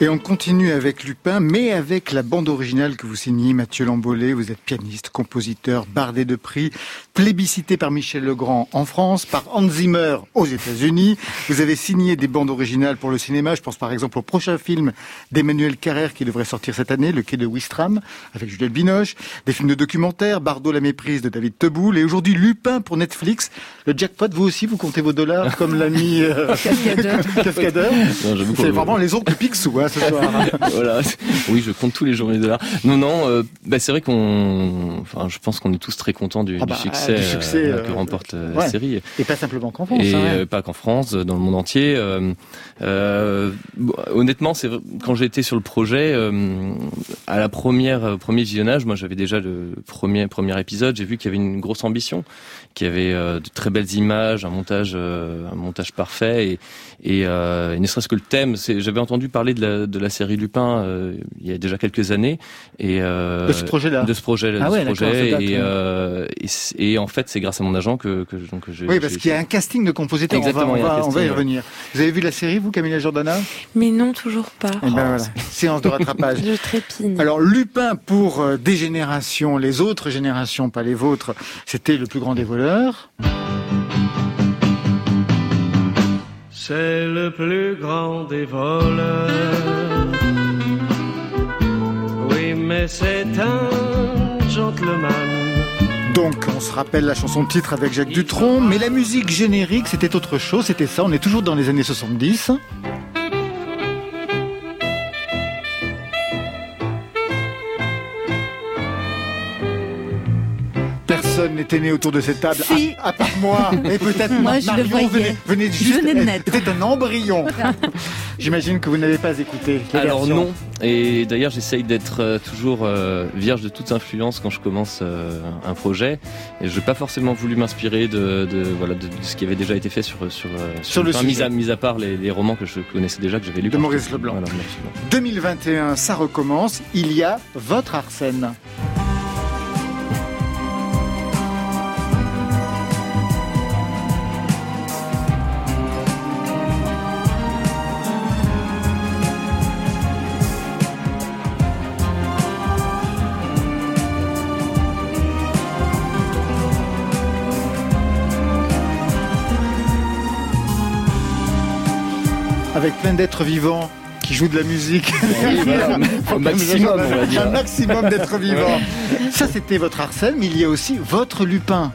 Et on continue avec Lupin, mais avec la bande originale que vous signez, Mathieu Lambolé. Vous êtes pianiste, compositeur, bardé de prix, plébiscité par Michel Legrand en France, par Hans Zimmer aux États-Unis. Vous avez signé des bandes originales pour le cinéma. Je pense par exemple au prochain film d'Emmanuel Carrère qui devrait sortir cette année, Le Quai de Wistram, avec Juliette Binoche. Des films de documentaires, Bardot la méprise de David Teboul. Et aujourd'hui, Lupin pour Netflix. Le jackpot, vous aussi, vous comptez vos dollars comme l'ami euh... Cascadeur. C'est vraiment les autres Picsou, hein, ce soir. voilà. Oui, je compte tous les jours mes dollars. Non, non, euh, bah, c'est vrai qu'on, enfin, je pense qu'on est tous très contents du, Ah bah, du succès, du succès, euh, euh, que remporte euh, ouais. la série. Et pas simplement qu'en France. Et hein, ouais. euh, pas qu'en France, dans le monde entier. Euh, euh, bon, honnêtement, c'est quand été sur le projet, euh, à la première euh, premier visionnage, moi j'avais déjà le premier premier épisode, j'ai vu qu'il y avait une grosse ambition, qu'il y avait euh, de très belles images, un montage euh, un montage parfait et et, euh, et ne serait-ce que le thème. J'avais entendu parler de la de la série Lupin euh, il y a déjà quelques années et euh, De ce projet-là. de ce projet, Ah de ouais, ce projet et, euh, et, et en fait c'est grâce à mon agent que que, donc, que j'ai Oui, parce qu'il y a un casting de compositeurs. On va, Exactement, on il y a un va, on va y casting, ouais. revenir. Vous avez vu la série, vous, Camilla Jordana Mais non, toujours pas. Eh ben voilà, séance de rattrapage. Je trépigne. Alors Lupin pour euh, des générations, les autres générations, pas les vôtres, c'était le plus grand des voleurs. C'est le plus grand des voleurs. Oui, mais c'est un gentleman. Donc on se rappelle la chanson titre avec Jacques Dutronc, mais la musique générique c'était autre chose, c'était ça, on est toujours dans les années 70. Personne n'était né autour de cette table, Si. à, à part moi, et peut-être Moi, je le voyais. venait, venait Je juste, venais de naître. C'était un embryon. J'imagine que vous n'avez pas écouté. les Alors versions. non. Et d'ailleurs, j'essaye d'être euh, toujours euh, vierge de toute influence quand je commence euh, un projet. Et je n'ai pas forcément voulu m'inspirer de, de, voilà, de, de ce qui avait déjà été fait sur, sur, Sur le enfin, mis sujet. à, mis à part les, les romans que je connaissais déjà, que j'avais lus. De Maurice Leblanc. Voilà, merci. 2021, ça recommence. Il y a votre Arsène. Avec plein d'êtres vivants qui jouent de la musique. maximum. Un maximum d'êtres vivants. Ça, c'était votre Arsène, mais il y a aussi votre Lupin.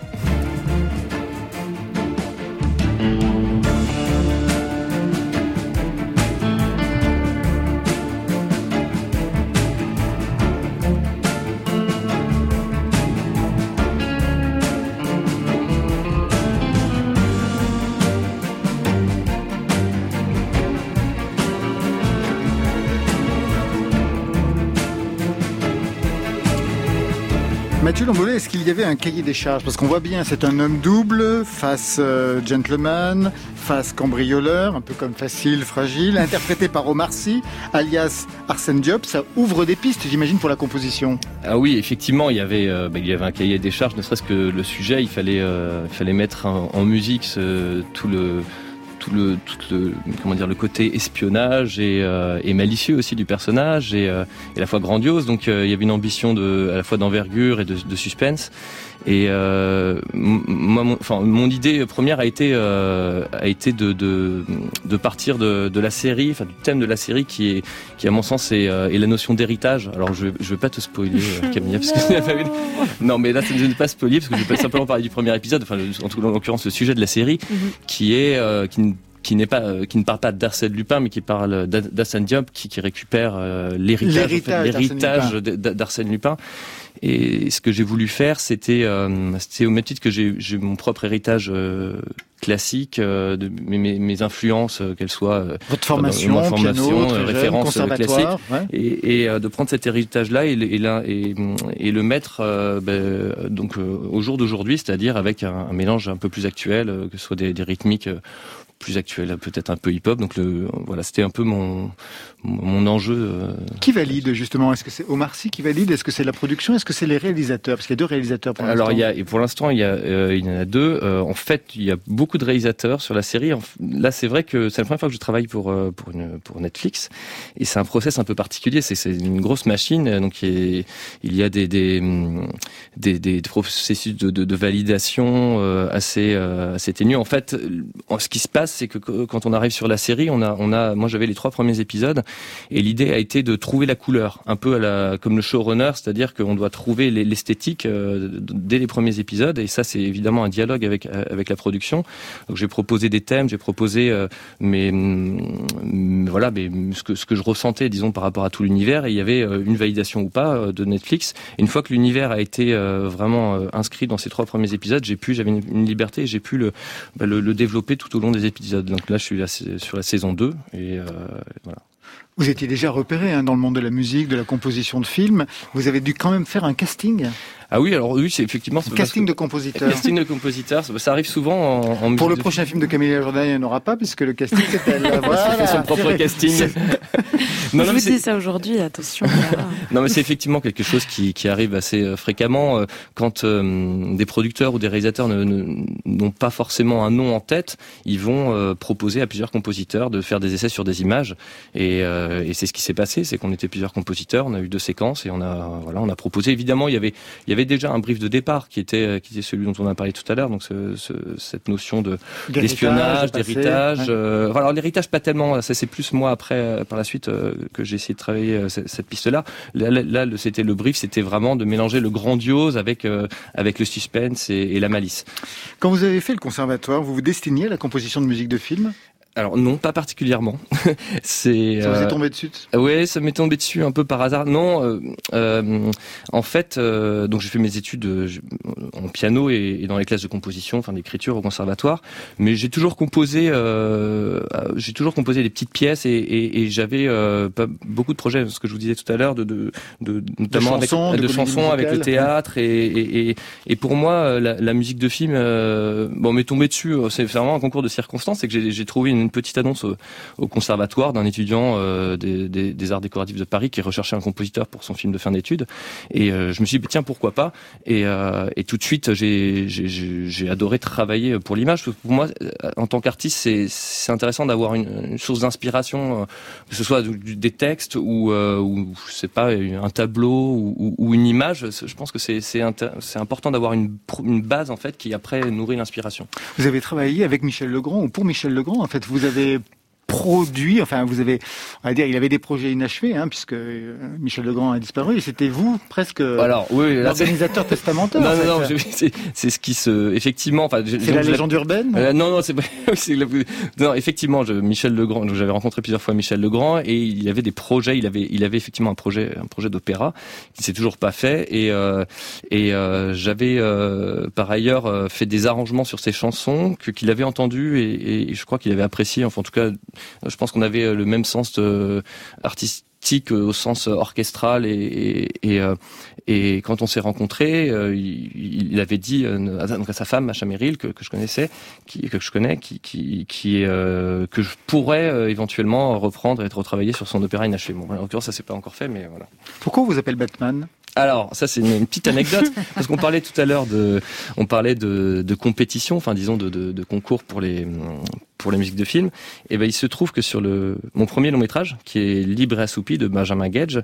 Y avait un cahier des charges Parce qu'on voit bien, c'est un homme double, face euh, gentleman, face cambrioleur, un peu comme facile, fragile, interprété par Omar Sy, alias Arsène Diop. Ça ouvre des pistes, j'imagine, pour la composition. Ah oui, effectivement, il y avait, euh, bah, il y avait un cahier des charges, ne serait-ce que le sujet, il fallait, euh, il fallait mettre en, musique tout le le, tout le, comment dire, le côté espionnage et, euh, malicieux aussi du personnage et, euh, et à la fois grandiose. Donc euh, il y avait une ambition de, à la fois d'envergure et de, de suspense. Et euh, moi, mon, enfin, mon idée première a été, euh, a été de, de, de partir de, de la série, enfin du thème de la série qui est, qui à mon sens est, euh, est la notion d'héritage. Alors je, je vais pas te spoiler, euh, Camilla, parce que de- non, mais là, je ne vais pas spoiler parce que je vais pas simplement parler du premier épisode, enfin, en tout cas, en l'occurrence, le sujet de la série, qui est, euh, qui, ne- qui n'est pas, euh, qui ne parle pas d'Arsène Lupin, mais qui parle d'A- d'Arsène Diop, qui, qui récupère euh, l'héritage, en fait, L'héritage d'Arsène Lupin. Et ce que j'ai voulu faire, c'était, euh, c'était au même titre que j'ai, j'ai mon propre héritage euh, classique, euh, de mes, mes, influences, euh, qu'elles soient Votre formation, ma formation, piano, jeune, référence conservatoire, classique, ouais. et, et, euh, de prendre cet héritage-là et, et, et, et le mettre euh, ben, donc euh, au jour d'aujourd'hui, c'est-à-dire avec un, un mélange un peu plus actuel, euh, que ce soit des, des rythmiques euh, plus actuel, peut-être un peu hip-hop. Donc le, voilà, c'était un peu mon mon enjeu. Euh. Qui valide justement? Est-ce que c'est Omar Sy qui valide? Est-ce que c'est la production? Est-ce que c'est les réalisateurs? Parce qu'il y a deux réalisateurs pour l'instant. Alors il y a, et pour l'instant il y a, euh, il y en a deux. Euh, en fait, il y a beaucoup de réalisateurs sur la série. Là, c'est vrai que c'est la première fois que je travaille pour pour une pour Netflix, et c'est un process un peu particulier. C'est c'est une grosse machine, donc il y a des des des, des processus de, de, de validation assez assez ténus. En fait, ce qui se passe, c'est que quand on arrive sur la série, on a on a, moi j'avais les trois premiers épisodes et l'idée a été de trouver la couleur, un peu comme le showrunner, c'est-à-dire qu'on doit trouver l'esthétique euh, dès les premiers épisodes. Et ça, c'est évidemment un dialogue avec euh, avec la production. Donc j'ai proposé des thèmes, j'ai proposé euh, mes, mm, voilà, mais ce que ce que je ressentais, disons, par rapport à tout l'univers. Et il y avait une validation ou pas de Netflix. Et une fois que l'univers a été vraiment inscrit dans ces trois premiers épisodes, j'ai pu, j'avais une, liberté, j'ai pu le, bah, le, le développer tout au long des épisodes. Donc là, je suis sur la saison 2 et voilà. Vous étiez déjà repéré hein, dans le monde de la musique, de la composition de films. Vous avez dû quand même faire un casting. Ah oui, alors oui, c'est effectivement. Casting de compositeurs. Casting de compositeurs, ça arrive souvent en, en Pour le prochain film de Camille Jordan, il n'y en aura pas, puisque le casting, c'est elle. voilà, fait son propre casting. non, Je vous dis ça aujourd'hui, attention. non, mais c'est effectivement quelque chose qui, qui arrive assez euh, fréquemment euh, quand euh, des producteurs ou des réalisateurs n'ont pas forcément un nom en tête, ils vont proposer à plusieurs compositeurs de faire des essais sur des images. Et, et c'est ce qui s'est passé, c'est qu'on était plusieurs compositeurs, on a eu deux séquences et on a, voilà, on a proposé. Évidemment, il y avait, il y avait avait déjà un brief de départ qui était euh, qui était celui dont on a parlé tout à l'heure, donc ce, ce, cette notion de d'espionnage, d'héritage. Euh, alors l'héritage pas tellement, ça c'est plus moi après euh, par la suite que j'ai essayé de travailler cette, cette piste-là. Là, là, c'était le brief, c'était vraiment de mélanger le grandiose avec avec le suspense et, et la malice. Quand vous avez fait le conservatoire, vous vous destiniez à la composition de musique de film? Alors non, pas particulièrement. c'est. Ça vous est euh, tombé dessus Oui, ça m'est tombé dessus un peu par hasard. Non, euh, euh, en fait, donc j'ai fait mes études en piano et, dans les classes de composition, enfin d'écriture au conservatoire. Mais j'ai toujours composé, j'ai toujours composé des petites pièces et, j'avais pas beaucoup de projets. Ce que je vous disais tout à l'heure, de, de, de notamment de chansons, avec, de, chansons avec le théâtre et, et, pour moi, la, musique de film, bon, m'est tombé dessus. C'est vraiment un concours de circonstances, c'est que j'ai trouvé une une petite annonce au, conservatoire d'un étudiant euh, des, arts décoratifs de Paris qui recherchait un compositeur pour son film de fin d'études. Et euh, je me suis dit, tiens, pourquoi pas? Et, euh, tout de suite, j'ai adoré travailler pour l'image. Pour moi, en tant qu'artiste, c'est intéressant d'avoir une, source d'inspiration, que ce soit des textes ou, ou je sais pas, un tableau ou, ou une image. Je pense que c'est important d'avoir une, une base en fait qui après nourrit l'inspiration. Vous avez travaillé avec Michel Legrand ou pour Michel Legrand en fait. Vous avez produit, enfin vous avez, on va dire, il avait des projets inachevés, hein, puisque euh, Michel Legrand a disparu, et c'était vous presque Alors, oui, l'organisateur testamentaire. Non, non, non, c'est ce qui se, effectivement, enfin, c'est la légende urbaine. Euh, non, non, c'est non, effectivement, je, Michel Legrand, j'avais rencontré plusieurs fois Michel Legrand, et il avait des projets, il avait, il avait effectivement un projet, un projet d'opéra qui s'est toujours pas fait, et euh, et euh, j'avais par ailleurs fait des arrangements sur ses chansons que qu'il avait entendu et, et je crois qu'il avait apprécié, enfin en tout cas je pense qu'on avait euh, le même sens de, artistique euh, au sens orchestral et, et, euh, quand on s'est rencontrés, il, avait dit à sa femme, Macha Merrill, que, que je connaissais, qui, que je connais, qui que je pourrais éventuellement reprendre et retravailler sur son opéra inachevé. Bon, en l'occurrence, ça s'est pas encore fait, mais voilà. Pourquoi on vous appelle Batman? Alors, ça c'est une, petite anecdote parce qu'on parlait tout à l'heure de, on parlait de, de compétition, enfin disons de, de, de, concours pour les pour les musiques de film. Et ben il se trouve que sur le mon premier long métrage, qui est Libre et assoupi de Benjamin Gage,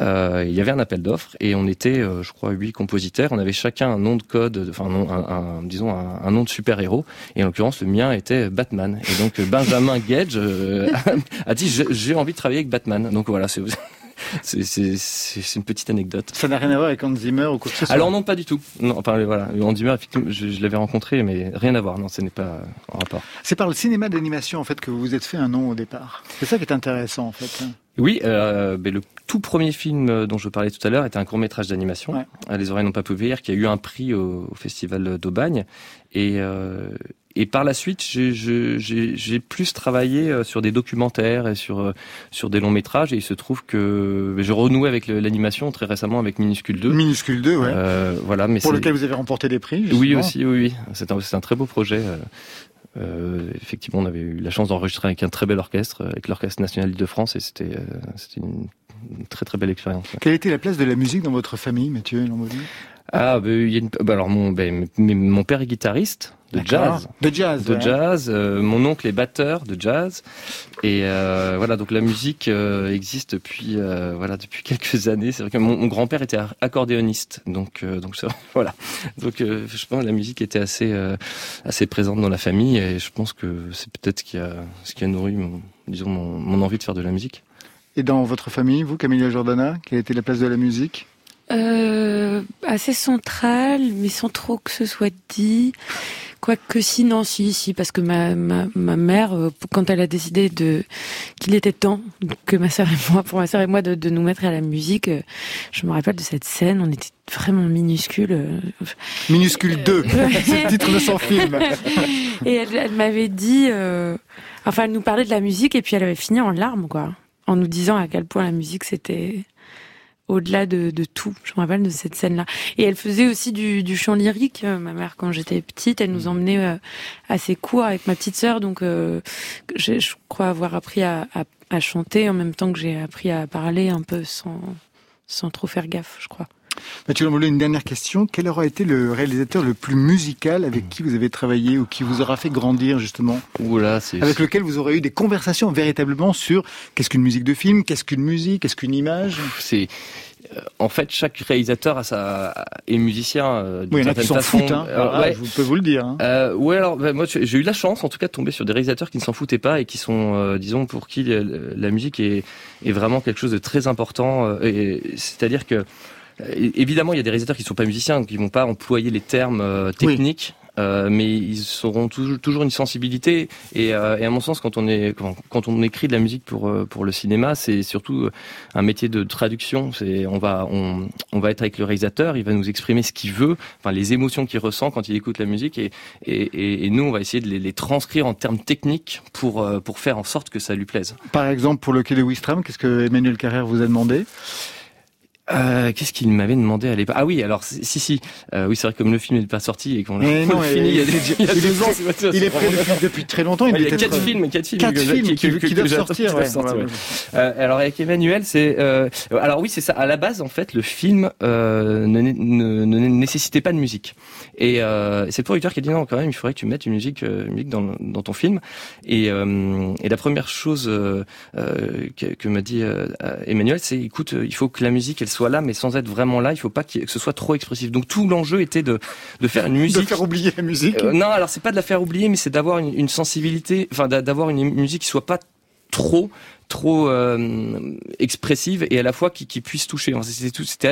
euh, il y avait un appel d'offres et on était, euh, je crois, huit compositeurs. On avait chacun un nom de code, enfin un, un, disons un, nom de super héros. Et en l'occurrence, le mien était Batman. Et donc Benjamin Gage euh, a dit j'ai envie de travailler avec Batman. Donc voilà, c'est c'est une petite anecdote. Ça n'a rien à voir avec Hans Zimmer ou quoi que ce soit Alors non, pas du tout. Non, enfin voilà, Hans Zimmer, effectivement, je, je l'avais rencontré, mais rien à voir. Non, ce n'est pas en rapport. C'est par le cinéma d'animation en fait que vous vous êtes fait un nom au départ. C'est ça qui est intéressant en fait. Oui, euh, ben, le tout premier film dont je parlais tout à l'heure était un court métrage d'animation, Les oreilles n'ont pas pu qui a eu un prix au, au festival d'Aubagne. Et, euh, et par la suite, j'ai plus travaillé euh, sur des documentaires et sur euh, sur des longs métrages. Et il se trouve que je renouais avec l'animation très récemment avec Minuscule 2. Minuscule 2, ouais. Euh, voilà, mais pour lequel vous avez remporté des prix. Oui, aussi, oui, oui. C'est un, un très beau projet. effectivement, on avait eu la chance d'enregistrer avec un très bel orchestre, avec l'Orchestre National de France, et c'était c'était une, très très belle expérience. Quelle était la place de la musique dans votre famille, Mathieu Ah, bah, il y a une... bah, alors mon, ben, mon père est guitariste, de jazz. De jazz. De jazz. Euh, mon oncle est batteur de jazz. Et euh, voilà, donc la musique euh, existe depuis voilà depuis quelques années. C'est vrai que mon, grand-père était accordéoniste, donc donc ça, voilà. Donc je pense que la musique était assez assez présente dans la famille et je pense que c'est peut-être ce qui a ce qui a nourri mon, disons mon, mon envie de faire de la musique. Et dans votre famille, vous, Camilla Jordana, quelle était la place de la musique? Euh, assez centrale, mais sans trop que ce soit dit. Quoique si, non, si, si, parce que ma, ma, ma mère, euh, quand elle a décidé de qu'il était temps que ma sœur et moi, pour ma sœur et moi, de, de nous mettre à la musique, euh, je me rappelle de cette scène, on était vraiment minuscule. Euh, minuscule 2, c'est le titre de son film. et elle, elle m'avait dit, enfin, elle nous parlait de la musique et puis elle avait fini en larmes, quoi, en nous disant à quel point la musique c'était au-delà de, de, tout. Je me rappelle de cette scène-là. Et elle faisait aussi du, du chant lyrique. Euh, ma mère, quand j'étais petite, elle nous emmenait euh, à ses cours avec ma petite sœur. Donc, euh, je crois avoir appris à, à, à, chanter en même temps que j'ai appris à parler un peu sans, sans trop faire gaffe, je crois. Mathieu Lamboulé, une dernière question. Quel aura été le réalisateur le plus musical avec qui vous avez travaillé ou qui vous aura fait grandir justement Oula, Avec lequel vous aurez eu des conversations véritablement sur qu'est-ce qu'une musique de film, qu'est-ce qu'une musique, qu'est-ce qu'une image? C'est euh, en fait, chaque réalisateur a sa est musicien. Euh, oui, il y en a qui s'en foutent. Hein. Ah, je peux vous le dire. Hein. Euh, ouais, alors ben, moi j'ai eu la chance, en tout cas, de tomber sur des réalisateurs qui ne s'en foutaient pas et qui sont, euh, disons, pour qui la, musique est, est vraiment quelque chose de très important. C'est-à-dire que Évidemment, il y a des réalisateurs qui ne sont pas musiciens, qui vont pas employer les termes euh, techniques. Euh, mais ils auront toujours, toujours une sensibilité. Et, euh, et, à mon sens quand on est quand, quand, on écrit de la musique pour euh, pour le cinéma c'est surtout un métier de traduction. C'est on va on, on va être avec le réalisateur il va nous exprimer ce qu'il veut enfin les émotions qu'il ressent quand il écoute la musique. Et et, et nous on va essayer de les, les, transcrire en termes techniques pour pour faire en sorte que ça lui plaise. Par exemple pour le de Wistram qu'est-ce que Emmanuel Carrère vous a demandé? Euh, Qu'est-ce qu'il m'avait demandé à l'époque? Ah oui, alors si si, euh, oui c'est vrai que comme le film n'est pas sorti et qu'on l'a fini, il, y a deux ans, il est prêt depuis, depuis, très longtemps. Il, il y a quatre films, quatre films, quatre films qui, qui, doivent sortir. Ouais. Euh, alors avec Emmanuel, c'est euh, alors oui c'est ça. À la base en fait, le film euh, ne, ne, ne, nécessitait pas de musique. Et euh, c'est le producteur qui a dit non quand même, il faudrait que tu mettes une musique, euh, musique dans, dans ton film. Et, et la première chose que, que m'a dit Emmanuel, c'est écoute, il faut que la musique elle soit là, mais sans être vraiment là. Il faut pas que ce soit trop expressif. Donc tout l'enjeu était de, de faire une musique. De faire oublier la musique. Euh, non, alors c'est pas de la faire oublier, mais c'est d'avoir une, une, sensibilité, enfin d'avoir une musique qui soit pas trop trop euh, expressive et à la fois qui, qui puisse toucher.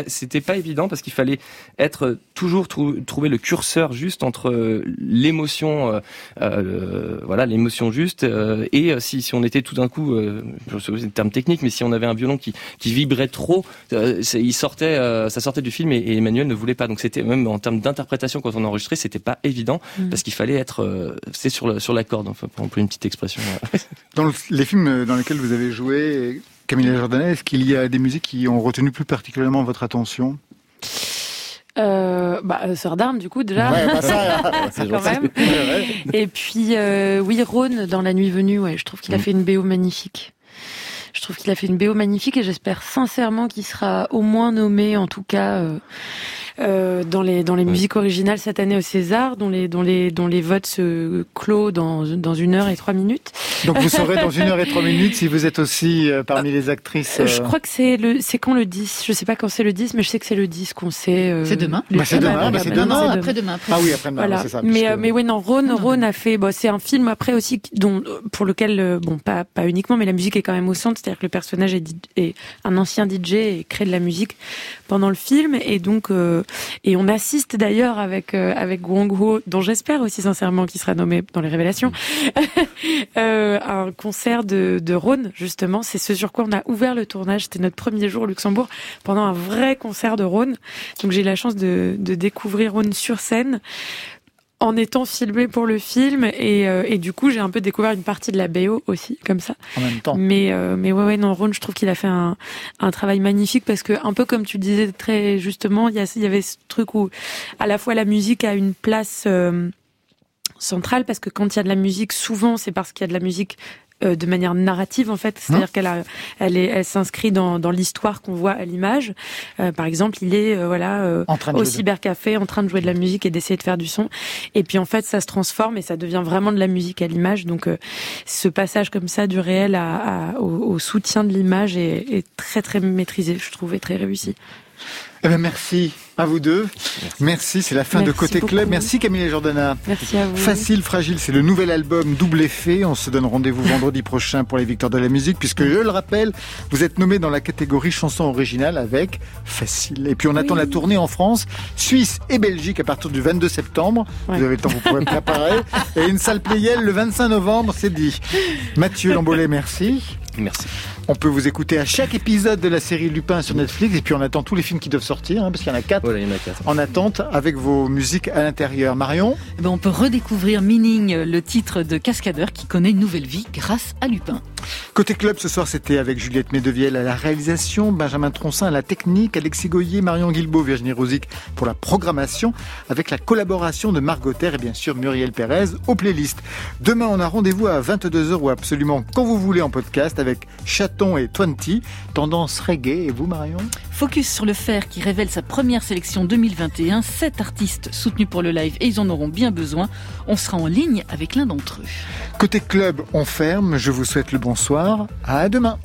C'était pas évident parce qu'il fallait être toujours trouver le curseur juste entre l'émotion, euh, euh, voilà, l'émotion juste et si, si on était tout d'un coup, je sais c'est le terme technique, mais si on avait un violon qui, qui vibrait trop, il sortait, ça sortait du film et, Emmanuel ne voulait pas. Donc c'était même en termes d'interprétation quand on enregistrait, c'était pas évident mmh. parce qu'il fallait être, c'est sur la, sur la corde, enfin pour employer une petite expression. Dans les films dans lesquels vous avez joué, Camille Jordanet, est-ce qu'il y a des musiques qui ont retenu plus particulièrement votre attention euh, bah, Sœur d'armes, du coup, déjà. Ouais, bah ça, quand même. Et puis, euh, oui, Rhône, dans La Nuit Venue, ouais, je trouve qu'il a mm. fait une BO magnifique. Je trouve qu'il a fait une BO magnifique et j'espère sincèrement qu'il sera au moins nommé, en tout cas, euh, euh, dans les dans les musiques originales cette année au César, dont les dont les dont les votes se clôt dans dans une heure et trois minutes. Donc vous saurez dans une heure et trois minutes si vous êtes aussi euh, parmi les actrices. Euh... Je crois que c'est le c'est quand le 10. Je sais pas quand c'est le 10, mais je sais que c'est le 10 qu'on sait. Euh, c'est demain. Bah, c'est demain. Bah, c'est demain. Après demain. Ah oui, après demain. Voilà. C'est ça. Mais euh, mais ouais non, Ron Ron a fait. Bon, c'est un film après aussi dont pour lequel bon pas pas uniquement, mais la musique est quand même au centre. C'est-à-dire que le personnage est, est un ancien DJ et crée de la musique pendant le film et donc et on assiste d'ailleurs avec euh, avec Ho, dont j'espère aussi sincèrement qu'il sera nommé dans les révélations, euh, un concert de, de Rhône justement. C'est ce sur quoi on a ouvert le tournage. C'était notre premier jour au Luxembourg pendant un vrai concert de Rhône. Donc j'ai eu la chance de, de découvrir Rhône sur scène en étant filmé pour le film et, euh, et du coup j'ai un peu découvert une partie de la BO aussi comme ça. En même temps. Mais euh, mais ouais ouais non Ron je trouve qu'il a fait un, un travail magnifique parce que un peu comme tu disais très justement il y, a, il y avait ce truc où à la fois la musique a une place euh, centrale parce que quand il y a de la musique, souvent c'est parce qu'il y a de la musique euh, de manière narrative en fait, c'est-à-dire qu'elle a, elle est, elle s'inscrit dans, dans l'histoire qu'on voit à l'image. Euh, par exemple, il est euh, voilà euh, au cybercafé en train de jouer de la musique et d'essayer de faire du son. Et puis en fait, ça se transforme et ça devient vraiment de la musique à l'image. Donc euh, ce passage comme ça du réel à, à- au, au soutien de l'image est, est très très maîtrisé, je trouve, et très réussi. Eh ben merci à vous deux. Merci, c'est la fin de Côté beaucoup. Club. Merci Camille et Jordana. Merci à vous. Facile, fragile, c'est le nouvel album Double Effet. On se donne rendez-vous vendredi prochain pour les victoires de la musique, puisque je le rappelle, vous êtes nommé dans la catégorie chanson originale avec Facile. Et puis on attend la tournée en France, Suisse et Belgique à partir du 22 septembre. Vous avez le temps, vous pourrez préparer. Et une salle Playel le 25 novembre, c'est dit. Mathieu Lambolet, merci. Merci. On peut vous écouter à chaque épisode de la série Lupin sur Netflix. Et puis on attend tous les films qui doivent sortir, hein, parce qu'il y en a quatre Voilà, il y en a quatre. en attente avec vos musiques à l'intérieur. Marion Eh ben, on peut redécouvrir Meaning, le titre de Cascadeur qui connaît une nouvelle vie grâce à Lupin. Côté club, ce soir, c'était avec Juliette Medevielle à la réalisation, Benjamin Troncin à la technique, Alexis Goyer, Marion Guilbault, Virginie Rosic pour la programmation, avec la collaboration de Margot Terre et bien sûr Muriel Pérez aux playlists. Demain, on a rendez-vous à 22h ou absolument quand vous voulez en podcast avec Chaton et Twenty, tendance reggae. Et vous, Marion? Focus sur le fer qui révèle sa première sélection 2021. Sept artistes soutenus pour le live et ils en auront bien besoin. On sera en ligne avec l'un d'entre eux. Côté club, on ferme. Je vous souhaite le bonsoir. À demain.